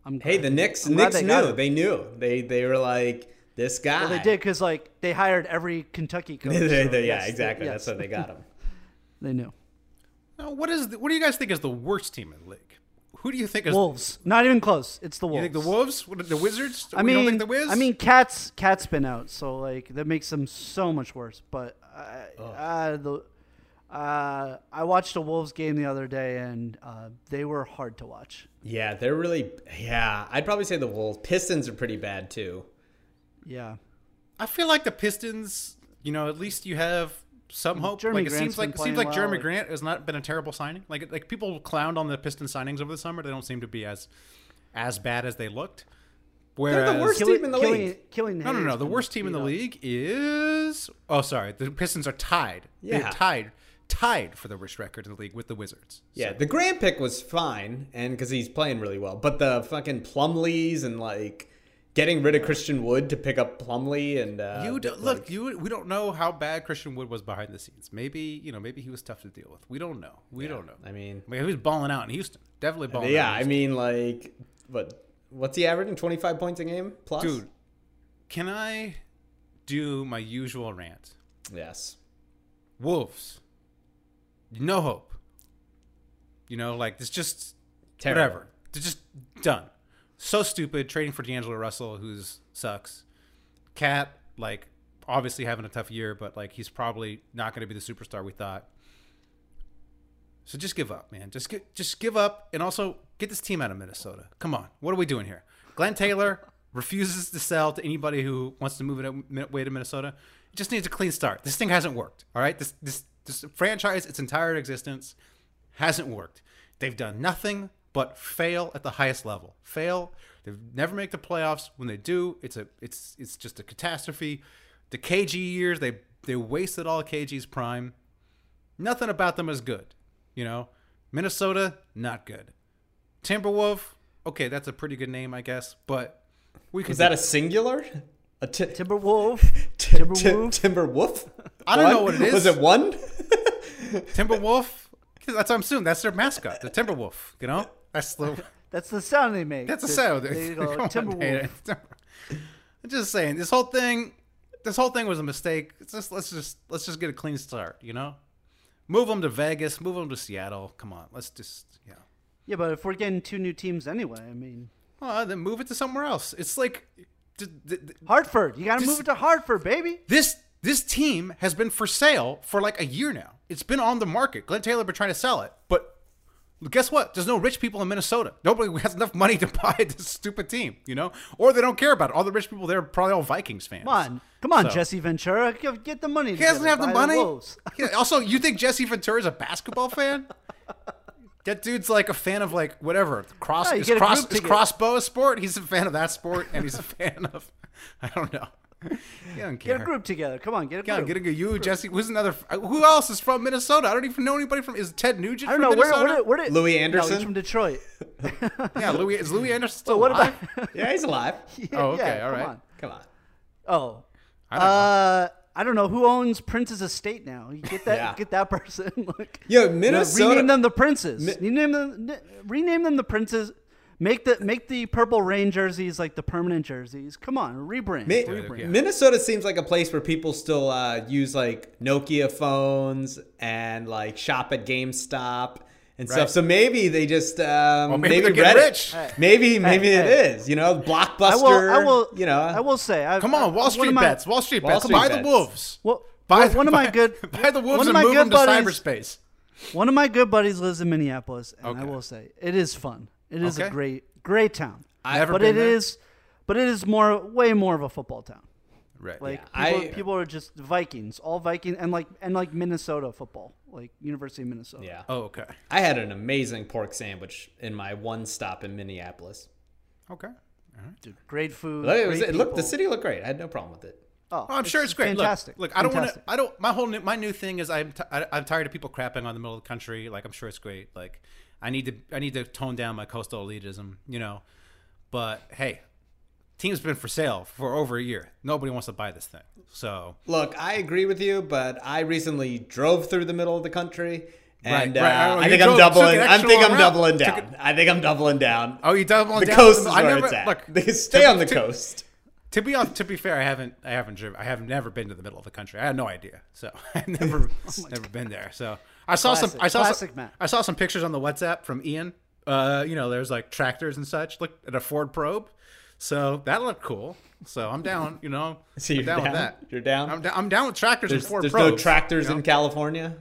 I'm
Hey, the Knicks
I'm
Knicks
they
knew. They knew. They they were like this guy.
Well, they did because like they hired every Kentucky coach.
They-
so
they- yeah,
yes,
exactly.
yes,
That's how they got him.
they knew.
Now, what is the, what do you guys think is the worst team in the league? Who do you think is
Wolves, not even close. It's the Wolves.
You
Wolves.
think the Wolves? What, the Wizards?
I
We
mean,
don't think the Wiz?
I mean, Cat's Cat's been out, so like that makes them so much worse. But I, uh, the uh, I watched a Wolves game the other day, and uh, they were hard to watch.
Yeah, they're really. Yeah, I'd probably say the Wolves. Pistons are pretty bad too.
Yeah,
I feel like the Pistons. You know, at least you have some hope.
Jerami
like it
Grant's
seems like it seems
playing
like Jerami
well,
Grant has not been a terrible signing. Like like people clowned on the Piston signings over the summer. They don't seem to be as as bad as they looked. Whereas
They're the worst
Killing-
team in the
killing,
league.
Killing
No, no, no. The worst team in the league is. Oh, sorry. The Pistons are tied.
Yeah.
They're tied. Tied for the worst record in the league with the Wizards.
Yeah, the Grant pick was fine, and because he's playing really well. But the fucking Plumlees and like getting rid of Christian Wood to pick up Plumlee and uh,
You do,
like-
look. You we don't know how bad Christian Wood was behind the scenes. Maybe you know. Maybe he was tough to deal with. We don't know. We don't know.
I mean,
I mean, he was balling out in Houston. Definitely balling. Out.
Yeah,
I
mean, like, what? What's he averaging? Twenty five points a game plus.
Dude. Can I do my usual rant?
Yes.
Wolves. No hope. You know, like it's just
Terrible.
whatever. They're just done. So stupid trading for D'Angelo Russell, who's sucks. Cat, like, obviously having a tough year, but like he's probably not going to be the superstar we thought. So just give up, man. Just get, just give up, and also get this team out of Minnesota. Come on, what are we doing here? Glenn Taylor refuses to sell to anybody who wants to move it away to Minnesota. It just needs a clean start. This thing hasn't worked. All right, this this this franchise, its entire existence, hasn't worked. They've done nothing but fail at the highest level. Fail. They've never make the playoffs. When they do, it's a it's it's just a catastrophe. The KG years, they they wasted all KG's prime. Nothing about them is good. You know, Minnesota, not good. Timberwolf, okay, that's a pretty good name, I guess. But we could
Is that a singular? A t-
Timberwolf.
t-
Timberwolf?
t- Timberwolf?
I don't know what it is.
Was it one?
Timberwolf? That's what I'm assuming that's their mascot, the Timberwolf. You know, that's the
That's the sound they make.
that's the,
They-
sound.
They go Timberwolf.
I'm just saying, this whole thing, this whole thing was a mistake. It's just let's just let's just get a clean start. You know, move them to Vegas, move them to Seattle. Come on, let's just yeah.
Yeah, but if we're getting two new teams anyway, I mean,
Well, then move it to somewhere else. It's like d- d- d-
Hartford. You got to move it to Hartford, baby.
this this team has been for sale for like a year now. It's been on the market. Glenn Taylor been trying to sell it, but guess what? There's no rich people in Minnesota. Nobody has enough money to buy this stupid team, you know, or they don't care about it. All the rich people there are probably all Vikings fans.
Come on, come on,
So-
Jesse Ventura, get the money.
He doesn't have the money. Yeah, also, you think Jesse Ventura is a basketball fan? That dude's like a fan of like whatever cross
Yeah,
is cross is crossbow a sport. He's a fan of that sport, and he's a fan of I don't know. He doesn't care.
Get a group together. Come on, get a
Yeah,
group.
getting a you, Jesse. Who's another? Who else is from Minnesota? I don't even know anybody from. Is Ted Nugent
I don't
from
know where,
Minnesota?
where, where did
Louie
No,
Anderson?
he's from Detroit.
yeah, Louie is Louie Anderson still
So what
alive?
about?
Yeah, he's alive.
Yeah,
Oh, okay,
yeah,
all
come on.
Come on.
Oh,
I don't know.
uh, I don't know who owns Prince's estate now. You get that,
Yeah.
get that person. Look,
Yo,
No,
Minnesota.
rename them the princes.
Mi-
rename them, rename them the princes. Make the make the purple rain jerseys like the permanent jerseys. Come on, rebrand.
Mi-
rebrand.
Minnesota seems like a place where people still uh, use like Nokia phones and like shop at GameStop and stuff. So maybe they just um,
Well, maybe
maybe, Reddit.
rich.
Maybe maybe
hey.
it is. You know, Blockbuster.
I will. I will.
You know,
I will say. I,
Come on, Wall
one
Street
my-
bets. Wall Street
Wall
bets.
Street
buy
bets.
the Wolves.
Well,
Buy
one of my good.
Buy the Wolves and move
good
them to
buddies-
cyberspace.
One of my good buddies lives in Minneapolis, and I will say it is fun. It is
Okay.
a great, great town.
I Never
but
been
it
there.
is, but it is more, way more of a football town.
Right.
Like
Yeah,
people,
I-
people are just Vikings, all Vikings, and like and like Minnesota football, like University of Minnesota.
yeah.
Oh, okay.
I had an amazing pork sandwich in my one stop in Minneapolis.
Okay.
Dude, great food.
Look, it, was,
great
it looked the city looked great. I had no problem with it.
Oh,
Oh, I'm sure it's great.
Fantastic.
Look, I don't want to. I don't. My whole new, my new thing is I'm t- I, I'm tired of people crapping on the middle of the country. Like I'm sure it's great. Like I need to I need to tone down my coastal elitism. You know, but hey, team's been for sale for over a year. Nobody wants to buy this thing. So
Look, I agree with you, but I recently drove through the middle of the country. And
Right, right.
uh,
Oh,
I think
drove-
I'm doubling. I think I'm
route.
doubling
Took
down. I think I'm doubling down.
oh, you doubling
the
down?
coast is
I
where
never-
it's at.
Look,
They stay
to-
on the
to-
coast.
To be on, to be fair, I haven't I haven't driven I have never been to the middle of the country. I had no idea, so I've never never been there. So I saw some I saw
Classic,
some,
Matt.
I saw some pictures on the WhatsApp from Ian. Uh, you know, there's like tractors and such. Look at a Ford Probe, so that looked cool. So I'm down. You know,
So you're
I'm down, with that.
You're down?
I'm, down. I'm down with tractors
There's,
and Ford
there's
Probes.
no tractors
you know?
in California.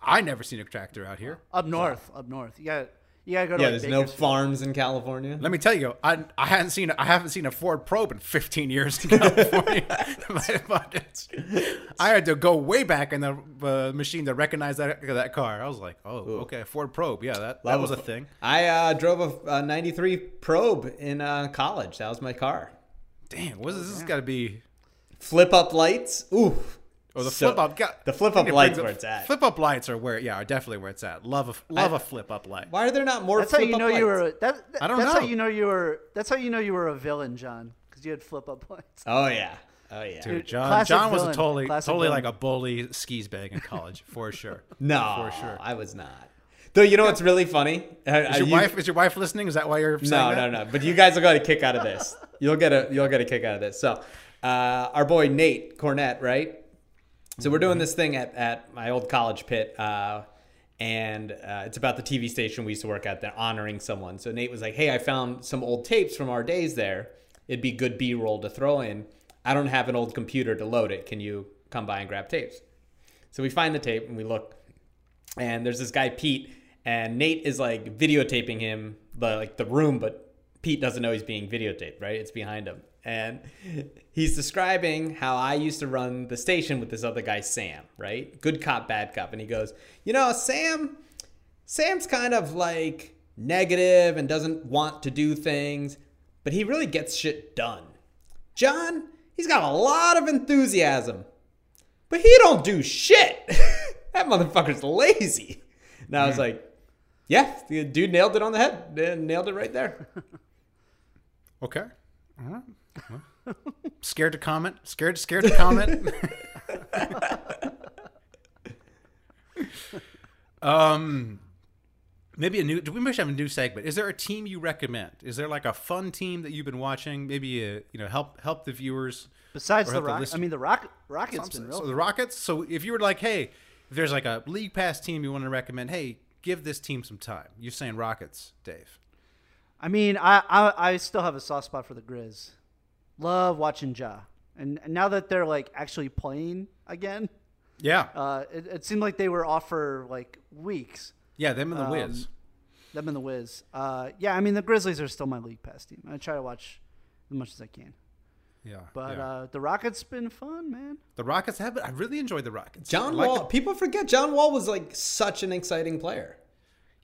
I never seen a tractor out here.
up north, up north. You got you gotta go to
Yeah,
like
there's no
Bakersfield.
farms in California.
Let me tell you, I I hadn't seen I haven't seen a Ford Probe in 15 years in California. I had to go way back in the uh, machine to recognize that that car. I was like, oh, okay, Ford Probe, yeah, that, that was a thing.
I uh, drove a, a '93 Probe in uh, college. That was my car.
Damn, what is this? Got to be
Flip up lights. Ooh.
Oh the
So-
flip up. Got,
the flip up lights
brings
where it's at.
Flip up lights are where yeah, are definitely where it's at. Love a love
I-
a flip up light.
Why are there not more?
That's how you
flip-up
know you
lights?
were. That, that-
I don't
that's
know.
how you know you were. That's how you know you were a villain, John, because you had flip up lights.
Oh yeah. Oh yeah.
Dude, John
classic
John was a totally
Classic
totally
villain.
like a bully skis bag in college for sure.
No,
for sure.
I was not. Though you know what's really funny? Uh,
Is your
you-
wife is your wife listening? Is that why you're saying
No,
that?
no, no. But you guys will get a kick out of this. You'll get a you'll get a kick out of this. So, uh, our boy Nate Cornett, right? So we're doing this thing at, at my old college pit, uh, and uh, it's about the TV station we used to work at. They're honoring someone. So Nate was like, "Hey, I found some old tapes from our days there. It'd be good B-roll to throw in. I don't have an old computer to load it. Can you come by and grab tapes?" So we find the tape and we look, and there's this guy Pete, and Nate is like videotaping him, the like the room, but Pete doesn't know he's being videotaped, right? It's behind him, and he's describing how I used to run the station with this other guy Sam, right? Good cop, bad cop, and he goes, you know, Sam, Sam's kind of like negative and doesn't want to do things, but he really gets shit done. John, he's got a lot of enthusiasm, but he don't do shit. that motherfucker's lazy. And I was like, yeah, the dude nailed it on the head. Nailed it right there.
Okay. All right. Scared to comment. Scared. Scared to comment. um, maybe a new. Do we must have a new segment. Is there a team you recommend? Is there like a fun team that you've been watching? Maybe a, you know help help the viewers.
Besides the rock, I mean the rock, Rockets been real.
So the Rockets. So if you were like, hey, if there's like a league pass team you want to recommend, hey, give this team some time. You're saying Rockets, Dave.
I mean, I, I I still have a soft spot for the Grizz. Love watching Ja, and and now that they're like actually playing again,
Yeah.
uh, it, it seemed like they were off for like weeks.
yeah. Them and the
um,
Wiz.
them and the Wiz. Uh, yeah, I mean the Grizzlies are still my league pass team. I try to watch as much as I can.
Yeah,
But
yeah.
uh, the Rockets been fun, man.
the Rockets have. Been, I really enjoyed the Rockets.
John
like
Wall.
the-
people forget John Wall was like such an exciting player.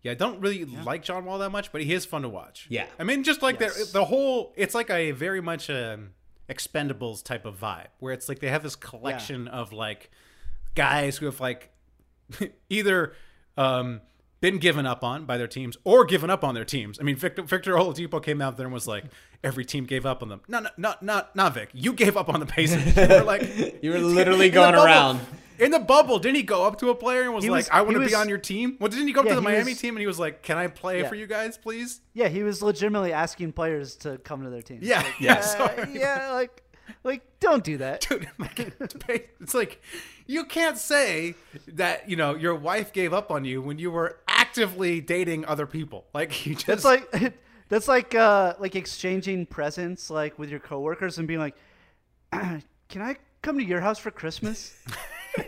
Yeah, I don't really like John Wall that much, but he is fun to watch.
Yeah.
I mean, just like
Yes.
the the whole, it's like a very much um, Expendables type of vibe, where it's like they have this collection of like guys who have like either um, been given up on by their teams or given up on their teams. I mean, Victor, Victor Oladipo came out there and was like, every team gave up on them. No, no, not not not Vic. You gave up on the Pacers. You were like,
You were literally
in the
going
bubble-
around.
In the bubble, didn't he go up to a player and was
He
like,
was-
"I want
he
to be
was-
on your team"? Well, didn't he go up
Yeah,
to the
he
Miami
was-
team and he was like, "Can I play
Yeah.
for you guys, please?"
Yeah, he was legitimately asking players to come to their team.
Yeah, yeah.
uh,
so-
yeah, like, like don't do that.
Dude, like, it's like you can't say that you know your wife gave up on you when you were actively dating other people. Like you just
That's like that's like uh, like exchanging presents like with your coworkers and being like, "Can I come to your house for Christmas?"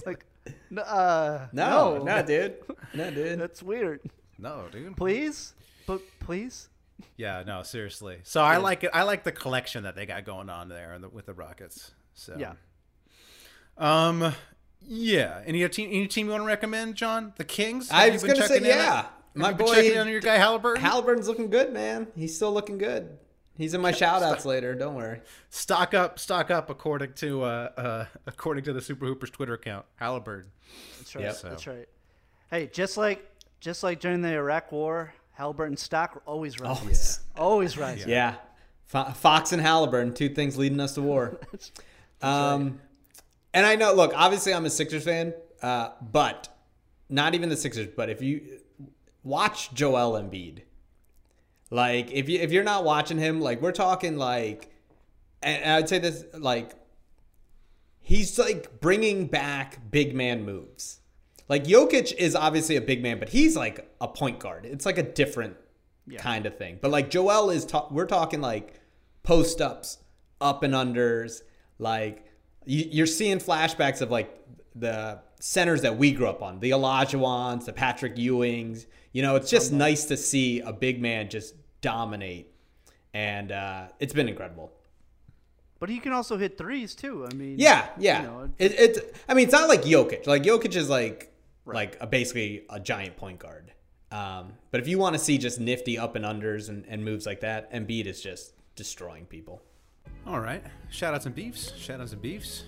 like, n- uh,
No,
no,
no, dude. No, dude.
that's weird.
no, dude.
Please, but please.
Yeah, no, seriously. So I like it. I like the collection that they got going on there in the, with the Rockets. So
Yeah.
Um. Yeah. Any other team? Any team you want to recommend, John? The Kings.
I
Have
was
you been
gonna say,
checking in on-
yeah.
have
My
you been
boy-
checking in on your guy Haliburton.
Haliburton's looking good, man. He's still looking good. He's in my shout outs later. Don't worry.
stock up, stock up. According to uh, uh according to the Super Hoopers Twitter account, Haliburton.
That's right.
Yep.
That's right. Hey, just like just like during the Iraq War, Halliburton stock always rises.
Always.
Always rises.
Yeah. Fo- Fox and Halliburton, two things leading us to war. um, and I know, look, obviously I'm a Sixers fan, uh, but not even the Sixers. But if you watch Joel Embiid, like if you if you're not watching him, like we're talking like, and I'd say this like, he's like bringing back big man moves. Like Jokic is obviously a big man, but he's like a point guard. It's like a different kind of thing. But like Joel is, ta- we're talking like post ups, up and unders. Like you, you're seeing flashbacks of like the centers that we grew up on, the Olajuwons, the Patrick Ewings. You know, it's just nice to see a big man just dominate, and uh, it's been incredible.
But he can also hit threes too. I mean,
Yeah, yeah.
You know,
it, it. I mean, it's not like Jokic. Like Jokic is like like a, basically a giant point guard. Um, but if you want to see just nifty up and unders and, and moves like that, Embiid is just destroying people.
All right. Shout outs and beefs. Shout outs and beefs.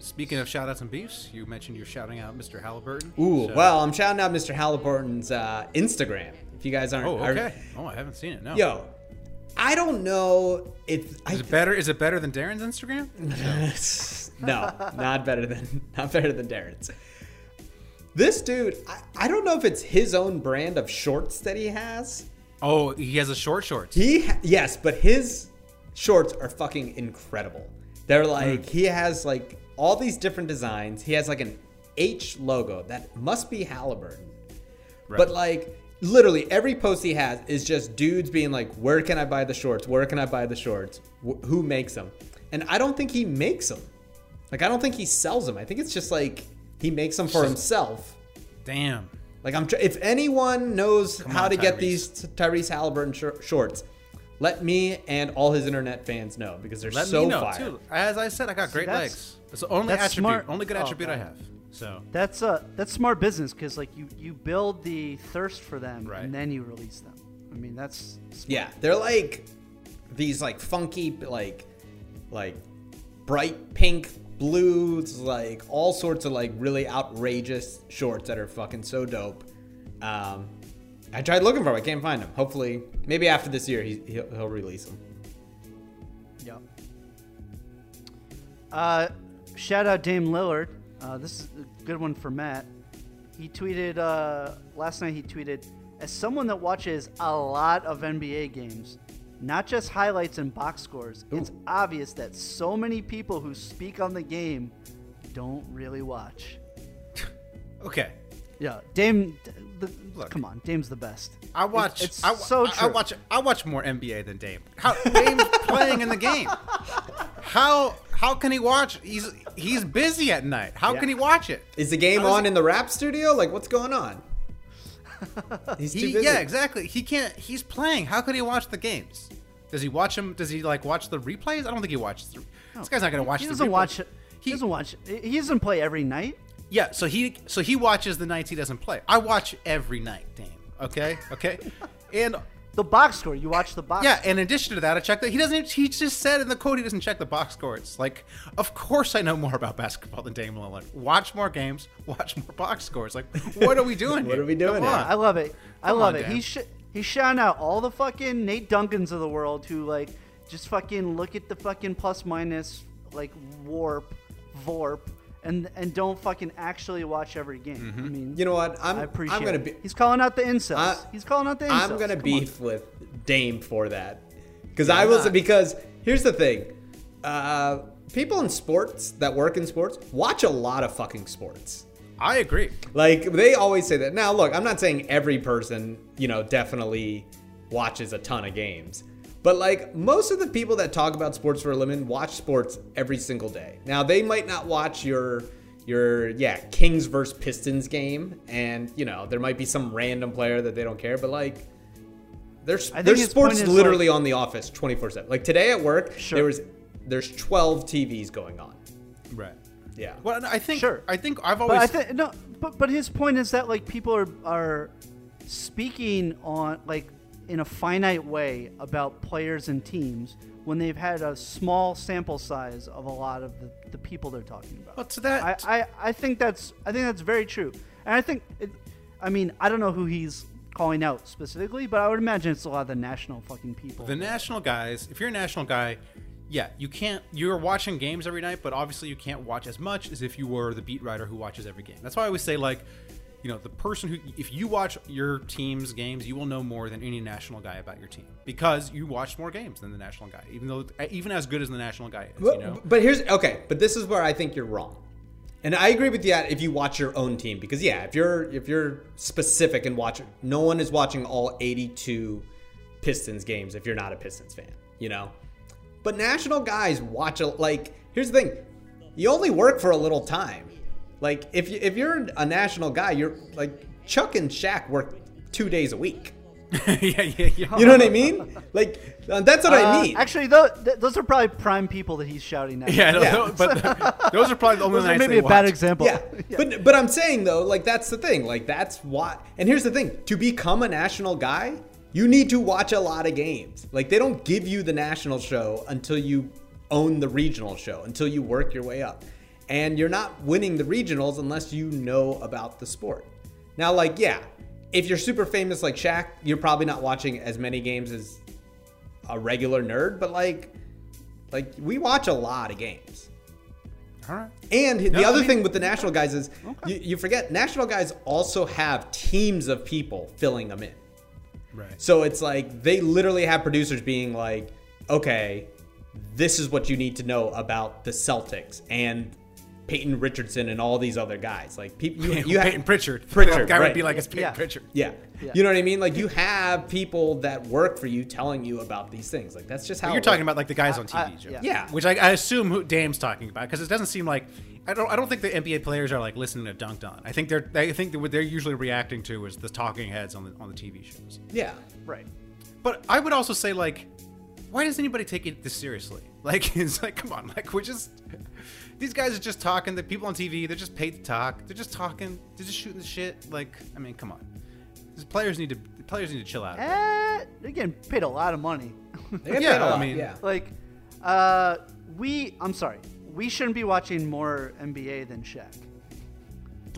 Speaking of shout outs and beefs, you mentioned you're shouting out Mr. Haliburton.
Ooh,
So-
well, I'm shouting out Mr. Haliburton's uh, Instagram. If you guys aren't,
Oh,
are-
okay. Oh, I haven't seen it. No.
yo, I don't know if I
Is it better? Is it better than Darren's Instagram?
no, not better than not better than Darren's. This dude, I, I don't know if it's his own brand of shorts that he has.
Oh, he has a short shorts.
He yes, but his shorts are fucking incredible. They're hmm. like he has like all these different designs. He has like an H logo that must be Haliburton. But like literally every post he has is just dudes being like, "Where can I buy the shorts? Where can I buy the shorts? Wh- who makes them?" And I don't think he makes them. Like I don't think he sells them. I think it's just like he makes them for himself.
Damn.
Like I'm, tr- if anyone knows how
on,
to get these Tyrese Haliburton shor- shorts, let me and all his internet fans know because they're
Let
so
me know
fire.
too. As I said, I got great
that's-
legs. It's the only
that's
attribute,
smart.
only good
Oh,
attribute I have. So
That's uh that's smart business because like you you build the thirst for them
Right.
and then you release them. I mean that's smart.
Yeah, they're like these like funky like like bright pink blues, like all sorts of like really outrageous shorts that are fucking so dope. Um, I tried looking for him. I can't find him. Hopefully, maybe after this year he, he'll, he'll release him.
Yep. Uh, shout out Dame Lillard. Uh, this is a good one for Matt. He tweeted uh, last night. He tweeted, "As someone that watches a lot of NBA games, not just highlights and box scores, it's obvious that so many people who speak on the game don't really watch."
okay,
Yeah, Dame. The,
Look.
come on, Dame's the best.
I watch.
It's, it's
I,
so
I,
true.
I watch. I watch more NBA than Dame. How Dame's playing in the game? How how can he watch? He's he's busy at night. How
Yeah.
can he watch it?
Is the game on in the rap studio? Like, what's going on? He's too
He,
busy.
yeah, exactly. He can't. He's playing. How could he watch the games? Does he watch them? Does he like watch the replays? I don't think he watches. The, This guy's not gonna watch.
He
the
doesn't
replays.
watch. He,
He-
doesn't watch. He doesn't play every night.
Yeah, so he so he watches the nights he doesn't play. I watch every night, Dame. Okay, okay, and
The box score. You watch the box.
yeah. In addition to that, I checked that he doesn't. He just said in the quote he doesn't check the box score. It's like, of course I know more about basketball than Dame Lillard. Watch more games. Watch more box scores. Like, what are we doing?
What
here?
are we doing
Come on.
I love it. I
Come
love
on,
it.
Dan.
He's sh- he's shouting out all the fucking Nate Duncans of the world who like just fucking look at the fucking plus minus like warp, vorp, and and don't fucking actually watch every game.
Mm-hmm.
I mean,
You know what? I'm
I appreciate.
I'm gonna be
He's calling out the incels.
I-
he's calling out the incels.
I'm gonna
Come
beef with Dame for that because I will say because here's the thing, uh, people in sports that work in sports watch a lot of fucking sports.
I agree.
Like they always say that. Now, look, I'm not saying every person, you know, definitely watches a ton of games. But like most of the people that talk about sports for a living watch sports every single day. Now, they might not watch your your yeah, Kings versus Pistons game and, you know, there might be some random player that they don't care, but like there's
I
there's sports literally
like-
on the office 24/7. Like today at work,
Sure.
there was there's 12 TVs going on.
Right.
Yeah.
Well, I think.
Sure.
I think I've
But
always.
I think no, but but his point is that like people are are speaking on like in a finite way about players and teams when they've had a small sample size of a lot of the, the people they're talking about.
Well, to that-
I, I, I think that's I think that's very true, and I think it, I mean I don't know who he's calling out specifically, but I would imagine it's a lot of the national fucking people.
The national guys, if you're a national guy, yeah, you can't. You're watching games every night, but obviously you can't watch as much as if you were the beat writer who watches every game. That's why I always say, like, you know, the person who, if you watch your team's games, you will know more than any national guy about your team because you watch more games than the national guy, even though, even as good as the national guy is,
But,
you know.
but here's okay, but this is where I think you're wrong. And I agree with you that if you watch your own team, because yeah, if you're if you're specific and watch, no one is watching all 82 Pistons games if you're not a Pistons fan, you know. But national guys watch a like. Here's the thing, you only work for a little time. Like if you if you're a national guy, you're like Chuck and Shaq work two days a week.
yeah, yeah, yeah.
You know what I mean? Like uh, that's what I
Uh,
mean.
Actually, tho- th- those are probably prime people that he's shouting at.
Yeah, no,
Yeah.
no, but those are probably the only
those are
nights
maybe
they
a bad
watch.
example.
Yeah. But but I'm saying though, like that's the thing. Like that's why and here's the thing. To become a national guy, you need to watch a lot of games. Like they don't give you the national show until you own the regional show, until you work your way up. And you're not winning the regionals unless you know about the sport. Now like yeah, if you're super famous like Shaq, you're probably not watching as many games as a regular nerd, but like like we watch a lot of games.
All right.
And the
No, I
other
mean-
thing with the national guys is you, you forget national guys also have teams of people filling them in.
Right.
So it's like they literally have producers being like, okay, this is what you need to know about the Celtics and Peyton Richardson and all these other guys. Like people, you, you have
Peyton Pritchard.
Pritchard,
That guy
right.
would be like, it's Peyton
Yeah.
Pritchard.
Yeah.
Yeah.
You know what I mean? Like you have people that work for you telling you about these things. Like that's just how
You're talking
works.
about like the guys on TV,
I-
Joe.
yeah.
Yeah.
Which I, I assume who Dame's talking about because it doesn't seem like I don't I don't think the NBA players are like listening to Dunked On. I think they're I think that what they're usually reacting to is the talking heads on the on the TV shows.
Yeah.
Right.
But I would also say like, why does anybody take it this seriously? Like it's like come on, like we're just these guys are just talking. The people on TV, they're just paid to talk. They're just talking. They're just shooting the shit. Like I mean, come on. These players need to players need to chill out. a bit.
Eh, they're getting paid a lot of money.
They get
Yeah,
paid a
I
lot,
mean-
yeah.
like, uh, we. I'm sorry. We shouldn't be watching more NBA than Shaq.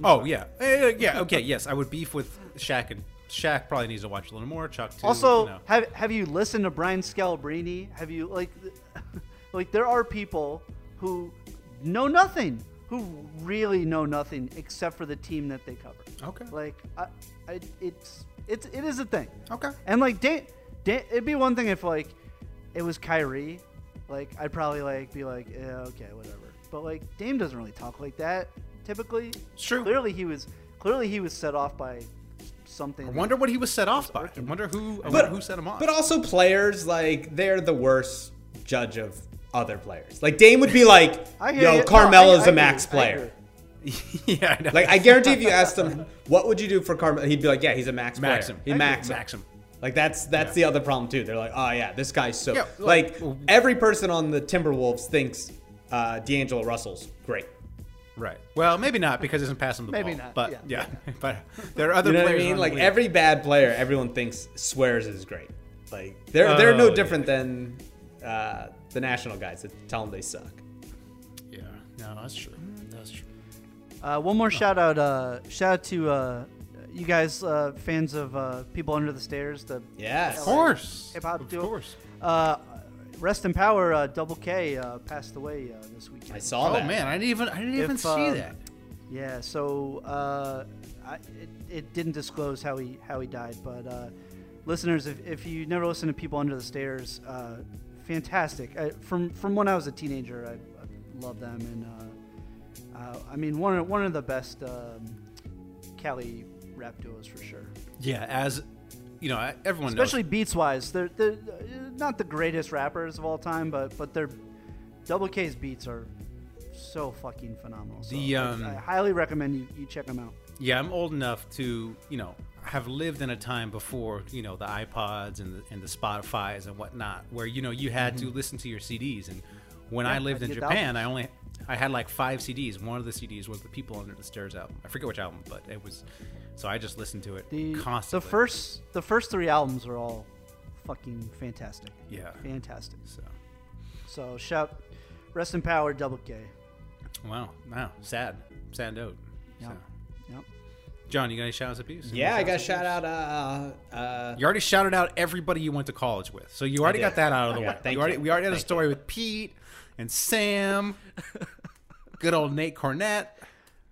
Oh yeah, Eh, yeah. Okay, yes, I would beef with Shaq and Shaq probably needs to watch a little more. Chuck too.
Also,
you know.
have have you listened to Brian Scalabrine? Have you like, like there are people who know nothing, who really know nothing except for the team that they cover.
Okay.
Like, I, I, it's it's it is a thing.
Okay.
And like, Dame, Dame, it'd be one thing if like it was Kyrie, like I'd probably like be like, yeah, okay, whatever. But like Dame doesn't really talk like that typically.
It's true.
Clearly he was clearly he was set off by something.
I wonder what he was set off by. I wonder who. I
But
wonder who set him off.
But also players like they're the worst judge of other players. Like Dame would be like,
I hear
"Yo,
you. No,
Carmelo's
I- I
a max
agree. I
player."
agree.
yeah, I know.
Like I guarantee, if you asked him, "What would you do for Carmelo?" He'd be like, "Yeah, he's a max player.
Maxim.
He max him.
Maxim.
Like that's that's the other problem too. They're like, "Oh yeah, this guy's so."
Yeah,
like
like-
every person on the Timberwolves thinks uh, D'Angelo Russell's great.
Right. Well, maybe not because he doesn't pass him the
Maybe
ball.
not,
But
yeah.
yeah, but there are other
You know what I mean? Like
league.
every bad player, everyone thinks swears is great. Like they're they're no
Oh, yeah.
different than uh, the national guys that tell them they suck.
Yeah. No, that's true. That's true.
Uh, one more shout out. Uh, shout out to uh, you guys, uh, fans of uh, People Under the Stairs. The
Yes.
Of course.
Hip hop duo.
Of course.
uh, rest in power. Uh, Double K uh, passed away uh, this weekend.
I saw
Oh
that.
man, I didn't even I didn't
If,
even see
um,
that.
Yeah, so uh, I, it, it didn't disclose how he how he died, but uh, listeners, if, if you never listen to People Under the Stairs, uh, fantastic. I, from from when I was a teenager, I, I love them, and uh, uh, I mean one of, one of the best um, Cali rap duos for sure.
Yeah, as you know, everyone
Especially
knows.
beats wise, they're, they're uh, not the greatest rappers of all time, but but their Double K's beats are so fucking phenomenal. So
The,
I-
um,
I highly recommend you, you check them out.
Yeah, I'm old enough to you know have lived in a time before you know the iPods and the, and the Spotify's and whatnot, where you know you had to listen to your CDs. And when I
Mm-hmm.
Lived in Japan. I only I had like five CDs. One of the CDs was the People Under the Stairs album. I forget which album, but it was. So I just listened to it
The
constantly.
the first the first three albums are all fucking fantastic.
Yeah.
Fantastic.
So
So shout rest in power double K.
wow, wow, sad, sad note.
Yep.
So.
Yep.
John, you got any shout outs apiece?
Yeah, I got shout out. Uh, uh,
You already shouted out everybody you went to college with, so you already got that out of the
Yeah,
way.
thank
you already,
you.
We already had a
Thank
story with Pete and Sam. Good old Nate Cornett.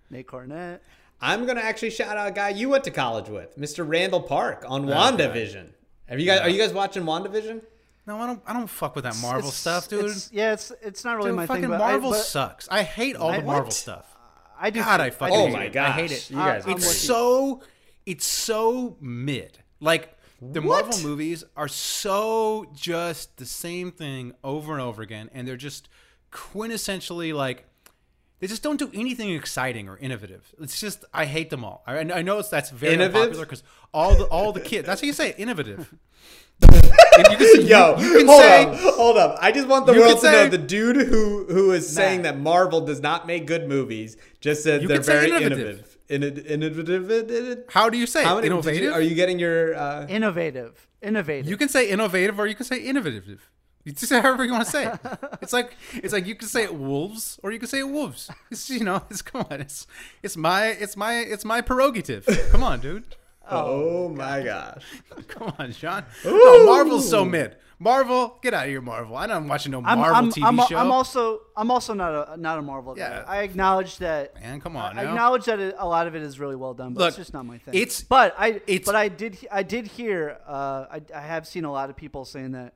Nate Cornett.
I'm gonna actually shout out a guy you went to college with, Mr. Randall Park on WandaVision. Have you guys? Are you guys watching WandaVision?
No, I don't. I don't fuck with that Marvel
It's-
stuff, dude.
it's- yeah, it's it's not really
Dude,
my
fucking
thing. But
Marvel
I, but
sucks. I hate all
I-
the Marvel
what?
stuff.
I do.
God,
too.
I fucking
Oh my
it.
gosh,
I hate it.
you guys.
I'm
it's so it's so mid. Like the
What?
Marvel movies are so just the same thing over and over again, and they're just quintessentially like they just don't do anything exciting or innovative. It's just I hate them all. I, I know it's that's very
Innovative?
unpopular because all the all the kids. That's how you say it, innovative. And you can say,
Yo,
you, you can
hold
say
up, hold up. I just want the world
can
to know the dude who who is saying that Marvel does not make good movies just said
You
they're very
innovative.
innovative. Inno- innovative.
how do you say
How
it?
many did you-
innovative?
are you getting your? Uh,
innovative. Innovative.
You can say innovative or you can say innovative. You just say however you want to say it. It's like it's like you can say it wolves or you can say it wolves. It's you know, it's come on, it's it's my it's my it's my prerogative. Come on, dude.
Oh my gosh!
Come on, Sean. No, Marvel's so mid. Marvel, get out of here, Marvel. I'm not watching no
I'm,
Marvel
I'm,
TV
I'm,
show.
I'm also I'm also not a not a Marvel guy.
Yeah.
I acknowledge that.
Man, come on
I
now.
acknowledge that it, a lot of it is really well done, but
Look,
it's just not my thing.
it's-
but I
it's-
but I did I did hear uh, I, I have seen a lot of people saying that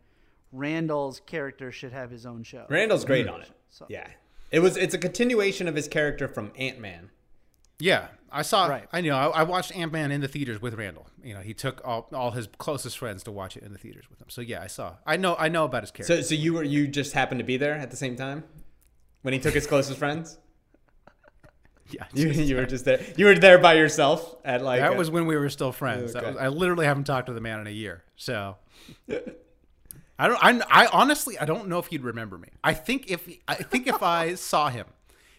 Randall's character should have his own show.
Randall's great on it.
So-
Yeah, it was. It's a continuation of his character from Ant Man.
yeah, I saw.
Right.
I know. I, I watched Ant Man in the theaters with Randall. You know, he took all, all his closest friends to watch it in the theaters with him. So yeah, I saw. I know. I know about his character.
So, so you were you just happened to be there at the same time when he took his closest friends.
yeah,
You, you were just there. You were there by yourself at like.
That
a-
was when we were still friends.
Okay.
was, I literally haven't talked to the man in a year. So I don't. I, I honestly, I don't know if he'd remember me. I think if I think if I saw him,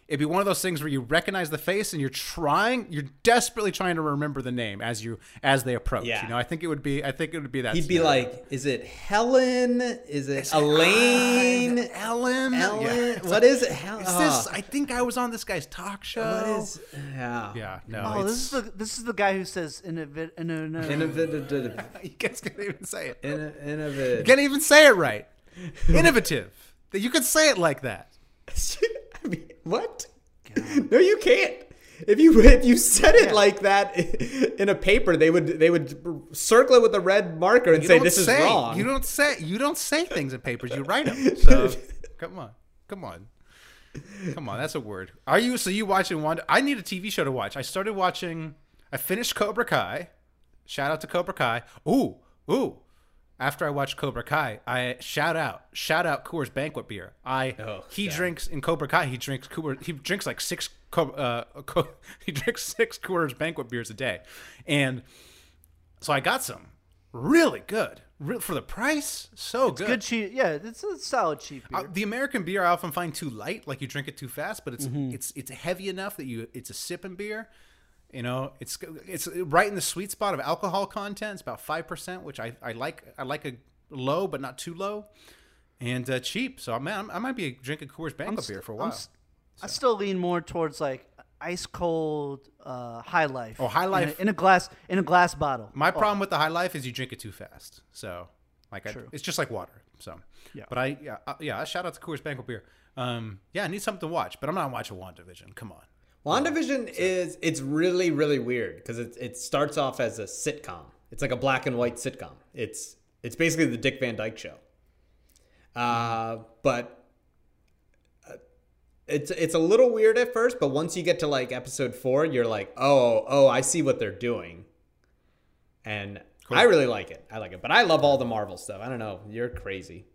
it'd be one of those things where you recognize the face and you're trying, you're desperately trying to remember the name as you as they approach.
Yeah.
You know, I think it would be. I think it would be that.
He'd be like, "Is it Helen? Is it Elaine?
Ellen.
Ellen?
Yeah.
What is it? Hel-
Is this?
oh,
I think I was on this guy's talk show.
what is? Yeah.
Yeah. No.
Oh, this is the this is the guy who says innovative.
Innovative.
you guys can't even say it.
Innovative.
You can't even say it right. Innovative. You could say it like that.
What? No, you can't. If you if you said it like that in a paper, they would they would circle it with a red marker and
You
say this
say,
is wrong.
You don't say you don't say things in papers. You write them. So come on, come on, come on. That's a word. Are you? So you watching one? I need a TV show to watch. I started watching. I finished Cobra Kai. Shout out to Cobra Kai. Ooh, ooh. After I watched Cobra Kai, I shout out, shout out Coors Banquet beer. I
Oh,
he drinks in Cobra Kai. He drinks Coors, he drinks like six. Co- uh, co- he drinks six Coors Banquet beers a day, and so I got some. Really good, Re- for the price. So good.
Good cheap. Yeah, it's a solid cheap beer.
Uh, the American beer I often find too light, like you drink it too fast, but it's
Mm-hmm.
it's it's heavy enough that you it's a sipping beer. You know, it's it's right in the sweet spot of alcohol content. It's about five percent, which I, I like. I like a low, but not too low, and uh, cheap. So man, I might be drinking Coors Banquet
st-
beer for a
I'm
while.
s- I still lean more towards like ice cold uh, High Life.
Oh, High
in a-
Life.
in a, glass in a glass bottle.
My
Oh,
problem with the High Life is you drink it too fast. So like, I, it's just like water. So
Yeah.
But I yeah uh, yeah. Shout out to Coors Banquet beer. Um, yeah, I need something to watch, but I'm not watching WandaVision. Come on.
WandaVision is it's really really weird because it it starts off as a sitcom. It's like a black and white sitcom. It's it's basically the Dick Van Dyke Show. Uh, but uh, it's it's a little weird at first, but once you get to like episode four, you're like, oh oh, I see what they're doing, and I really like it. I like it, but I love all the Marvel stuff. I don't know, you're crazy.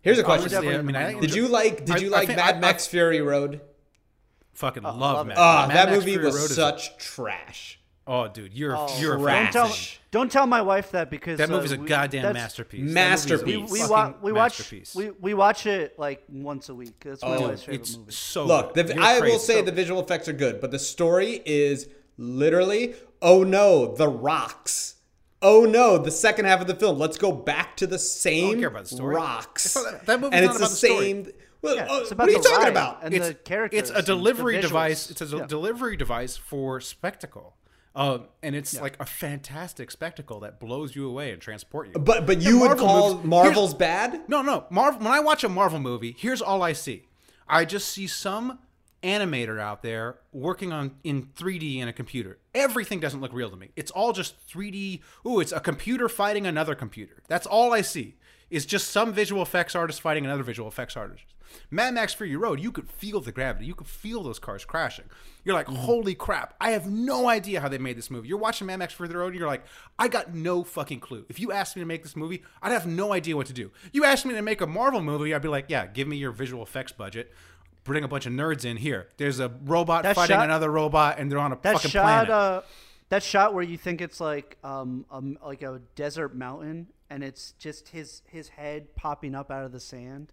Here's a question:
Honestly, I mean, I
Did you like Did you
I
like
think-
Mad
I-
Max Fury Road?
Fucking love,
love
Mad
it.
Ah,
Mad
that
Max
movie
Fury
was
Road is-
such trash.
Oh, dude, you're
Oh,
you're a
don't
Trash.
tell, don't tell my wife that because
That
uh,
movie's a
we-
goddamn masterpiece. That movie's a
Masterpiece.
We,
fucking
wa- we watch
masterpiece.
we, we watch it like once a week. That's my
Oh,
wife's favorite
it's
movie.
so
Look,
good.
the,
You're
I will
crazy.
say the visual effects are good, but the story is literally, oh no, the rocks. Oh no, the second half of the film. Let's go back to the same
care about the story.
rocks.
It's not- that movie's
and
not
it's
about
the
the story.
Same. Well,
Yeah,
uh,
it's
what are you
the
talking about?
and
it's
the characters.
It's a delivery device. It's a
Yeah.
delivery device for spectacle. Um, and it's like a fantastic spectacle that blows you away and transport you.
But but
And
you would
Marvel
call
movies-
Marvel's bad?
No, no. Marvel. When I watch a Marvel movie, here's all I see. I just see some animator out there working on in 3D in a computer. Everything doesn't look real to me. It's all just 3D. Ooh, it's a computer fighting another computer. That's all I see. Is just some visual effects artist fighting another visual effects artist. Mad Max Fury Road, you could feel the gravity. You could feel those cars crashing. You're like, holy crap! I have no idea how they made this movie. You're watching Mad Max Fury Road, and you're like, I got no fucking clue. If you asked me to make this movie, I'd have no idea what to do. You asked me to make a Marvel movie, I'd be like, yeah, give me your visual effects budget. Bring a bunch of nerds in here. There's a robot
That
fighting
shot-
another robot, and they're on a
that
fucking
shot
planet.
uh that shot where you think it's like um, um like a desert mountain and it's just his his head popping up out of the sand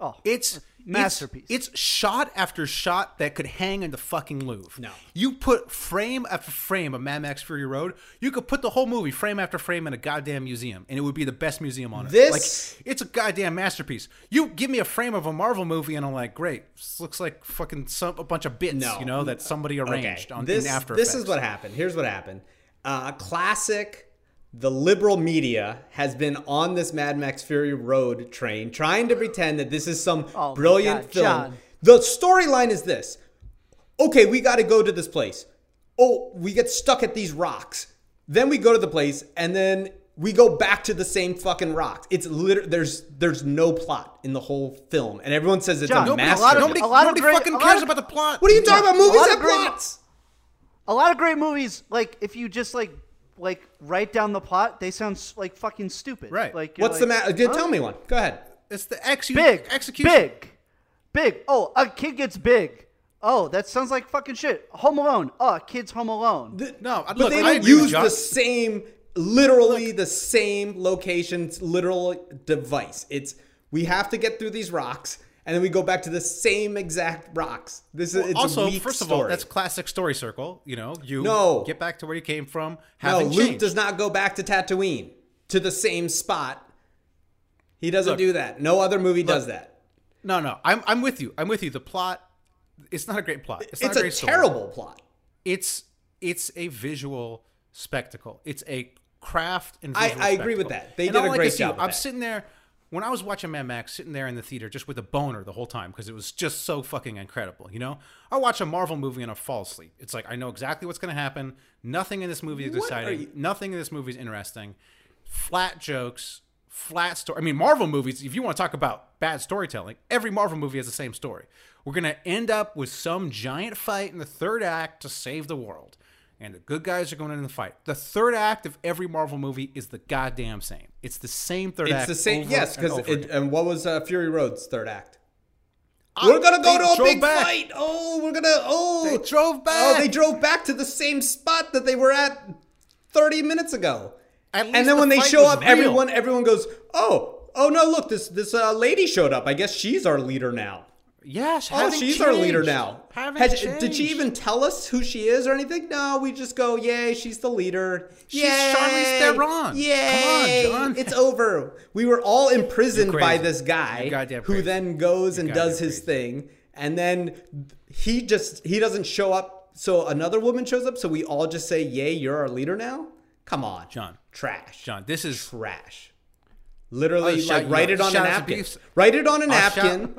oh
It's
masterpiece.
It's, it's shot after shot that could hang in the fucking Louvre.
No.
you put frame after frame of Mad Max Fury Road. You could put the whole movie frame after frame in a goddamn museum, and it would be the best museum on earth.
This-
like it's a goddamn masterpiece. You give me a frame of a Marvel movie, and I'm like, great. This looks like fucking some, a bunch of bits,
No.
you know, that somebody arranged on
this,
in After
This
Effects.
is what happened. Here's what happened. Uh, classic. The liberal media has been on this Mad Max Fury Road train, trying to pretend that this is some
Oh
brilliant
God,
film.
John.
The storyline is this: Okay, we got to go to this place. Oh, we get stuck at these rocks. Then we go to the place, and then we go back to the same fucking rocks. It's literally there's there's no plot in the whole film, and everyone says it's
John,
a
nobody- a
masterpiece.
lot of-
Nobody,
a lot of great-
fucking cares
of-
about the plot.
what are you talking about? Movies have
great-
plots.
a lot of great movies like if you just like like write down the plot they sound like fucking stupid
Right.
like you're
What's the matter?
huh?
Tell me one. Go ahead.
It's the ex-
big
execution.
big big oh a kid gets big oh that sounds like fucking shit home alone oh a kid's home alone
No,
But
look,
they don't
agree
use the same, literally the same locations, literal device. It's we have to get through these rocks, and then we go back to the same exact rocks. This is it's
also, first of
story.
all, that's classic story circle. You know, you
No.
get back to where you came from.
no. Luke
changed.
does not go back to Tatooine to the same spot. He doesn't
Look.
do that. No other movie does that.
No, no, I'm I'm with you. I'm with you. The plot, it's not a great plot. It's, not
It's
a
a
great story.
terrible plot.
It's it's a visual spectacle. It's a craft and
I-
visual
I agree with that. They
And
did a
I
great job
I'm
that.
sitting there when I was watching Mad Max, sitting there in the theater just with a boner the whole time because it was just so fucking incredible. You know, I watch a Marvel movie and I fall asleep. It's like I know exactly what's going to happen. Nothing in this movie is
What
exciting.
you-
Nothing in this movie is interesting. Flat jokes. Flat story. I mean, Marvel movies. If you want to talk about bad storytelling, every Marvel movie has the same story. We're gonna end up with some giant fight in the third act to save the world. And the good guys are going in the fight. The third act of every Marvel movie is the goddamn same. It's the same third
It's
act.
It's the same. Yes,
and
because
again.
and what was uh, Fury Road's third act?
I-
we're gonna go to a big
back.
fight. Oh, we're gonna. Oh,
They drove
Oh, they drove back to the same spot that they were at thirty minutes ago. And then
the
when they show up,
real.
everyone everyone goes, "Oh, oh no! Look, this this uh, lady showed up. I guess she's our leader now."
Yes,
Oh,
having
she's our leader now.
Having
Has- did she even tell us who she is or anything? No, we just go, "Yay, she's the leader."
She's
Yay!
Charlize Theron.
Yay!
Come on, John.
It's over. We were all imprisoned by this guy who then goes and
goddamn
does his
crazy.
thing, and then he just he doesn't show up. So another woman shows up. So we all just say, "Yay, you're our leader now." Come on,
John.
Trash.
John, this is
trash. Literally,
Oh, shout
like write
you
it on a
to
napkin. Write it on a
oh,
napkin.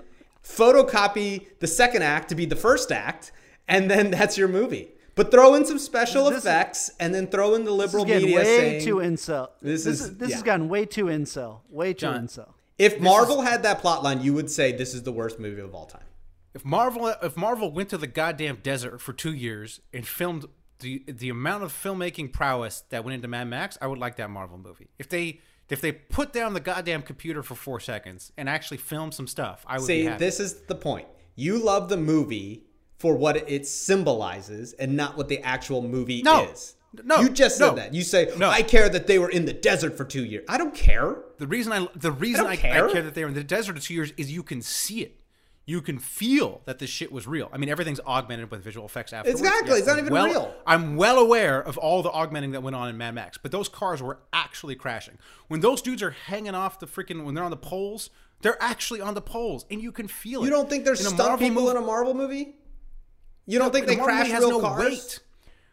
Shout-
photocopy the second act to be the first act, and then that's your movie. But throw in some special
This is-
effects, and then throw in the
This is
liberal
getting
media
way
saying,
too incel.
This
This,
is-
is, this
yeah.
has gotten way too incel. Way too
John.
incel.
if Marvel had that plot line, you would say this is the worst movie of all time.
if Marvel if Marvel went to the goddamn desert for two years and filmed the the amount of filmmaking prowess that went into Mad Max, I would like that Marvel movie. If they if they put down the goddamn computer for four seconds and actually film some stuff, I would
See, this is the point. You love the movie for what it symbolizes and not what the actual movie
No.
is.
No.
You just said
No.
that. You say,
No.
I care that they were in the desert for two years. I don't care.
The reason I the reason
don't
I,
care.
I care that they were in the desert for two years is you can see it. You can feel that this shit was real. I mean, everything's augmented with visual effects afterwards.
Exactly. It's not
I'm
even
well,
real.
I'm well aware of all the augmenting that went on in Mad Max, but those cars were actually crashing. When those dudes are hanging off the freaking when they're on the poles, they're actually on the poles, and you can feel it.
You don't think there's stunt people
movie-
in a Marvel movie? You don't think they crash real
no
cars?
weight.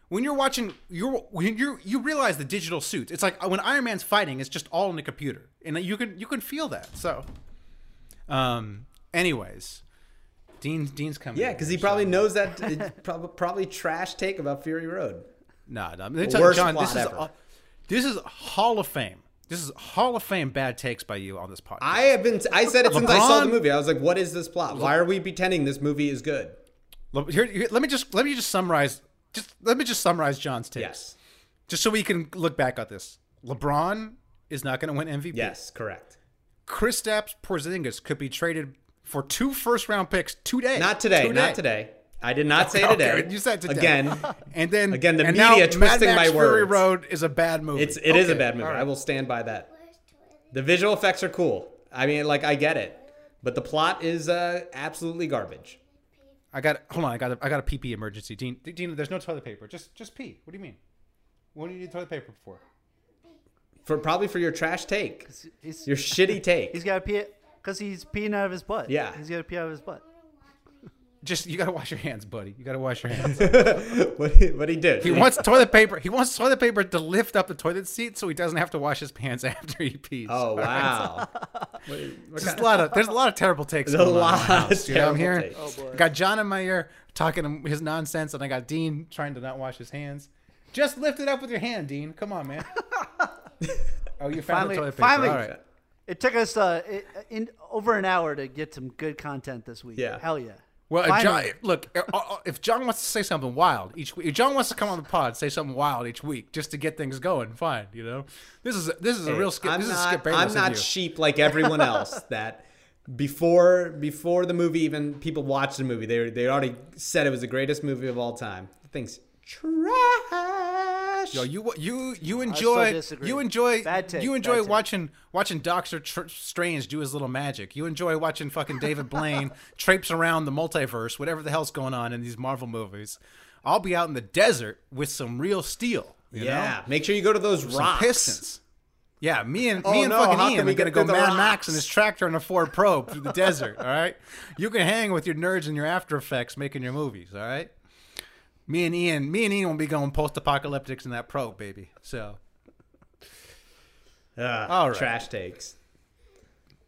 When you're watching, you're when you you realize the digital suits. It's like when Iron Man's fighting, it's just all in the computer, and you can you can feel that. So, um, anyways, Dean Dean's coming.
Yeah, because he probably
so-
knows that it's prob- probably trash take about Fury Road.
No, nah. Let me
The
tell you,
worst
John,
plot
this is
ever.
this is Hall of Fame. This is Hall of Fame bad takes by you on this podcast.
I have been. I said it since I saw the movie. I was like, "What is this plot? Why are we pretending this movie is good?"
Here, here- let me just let me just summarize. Just let me just summarize John's takes.
Yes.
Just so we can look back at this. LeBron is not going to win MVP.
Yes. Correct.
Kristaps Porzingis could be traded for two first round picks today.
Not today.
Today.
Not today. I did not say
Okay,
today.
you said today.
again.
And then
Again, the
and
media
now Mad
twisting
Max
my
Fury. Road is a bad movie.
It's it is a bad movie.
all right.
I will stand by that. The visual effects are cool. I mean, like I get it, but the plot is uh, absolutely garbage.
I got hold on. I got a, I got a pee pee emergency. Dean, Dean, there's no toilet paper. Just just pee. What do you mean? What do you need toilet paper for?
For probably for your trash take,
He's,
your shitty take.
he's got to pee because he's peeing out of his butt.
Yeah.
He's got to pee out of his butt.
Just you gotta wash your hands, buddy. You gotta wash your hands.
what, he- what he did?
he wants toilet paper. He wants toilet paper to lift up the toilet seat so he doesn't have to wash his pants after he pees.
Oh
All right?
wow! What- what
Just a lot of there's a lot of terrible takes.
There's a
going on in
lot of
house, you know I'm
terrible
hearing?
takes. Oh,
I got John in my ear talking his nonsense, and I got Dean trying to not wash his hands. Just lift it up with your hand, Dean. Come on, man. oh, you found
Finally-
the toilet paper.
finally.
All right.
It took us uh, in over an hour to get some good content this week.
Yeah.
Hell yeah.
Well, if John, look, uh, uh, if John wants to say something wild each week, if John wants to come on the pod, say something wild each week just to get things going. Fine, you know. This is this is a real skip.
I'm
this is
not,
Skip
I'm not sheep like everyone else that before before the movie even people watched the movie they they already said it was the greatest movie of all time. The thing's trash.
Yo, you you you enjoy
disagree.
you enjoy
Bad take,
you
bad
enjoy
take.
watching watching Doctor Tr- Strange do his little magic. You enjoy watching fucking David Blaine traipse around the multiverse, whatever the hell's going on in these Marvel movies. I'll be out in the desert with some real steel. You
yeah,
know?
make sure you go to those
some
rocks.
pistons. Yeah, me and
Oh,
me and
no,
fucking
how
Ian
can
are gonna go
through the
Mad Max in his tractor and a Ford Probe through the desert. All right, you can hang with your nerds and your After Effects making your movies. All right, me and Ian, me and Ian will be going post-apocalyptics in that Probe, baby. So
Ugh,
All right.
Trash takes.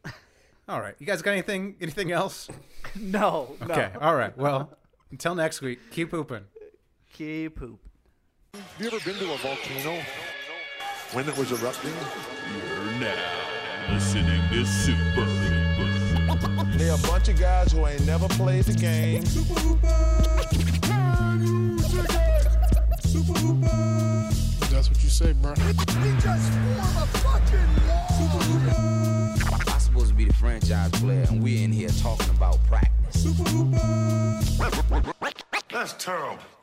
All right. You guys got anything anything else?
No. no.
Okay. All right. Well, until next week, keep pooping.
Keep poop.
Have you ever been to a volcano when it was erupting?
You're now listening to Super
They're a bunch of guys who ain't never played the game.
That's what you say, bro. We just
formed a fucking
I'm supposed to be the franchise player, and we're in here talking about practice.
Super That's terrible.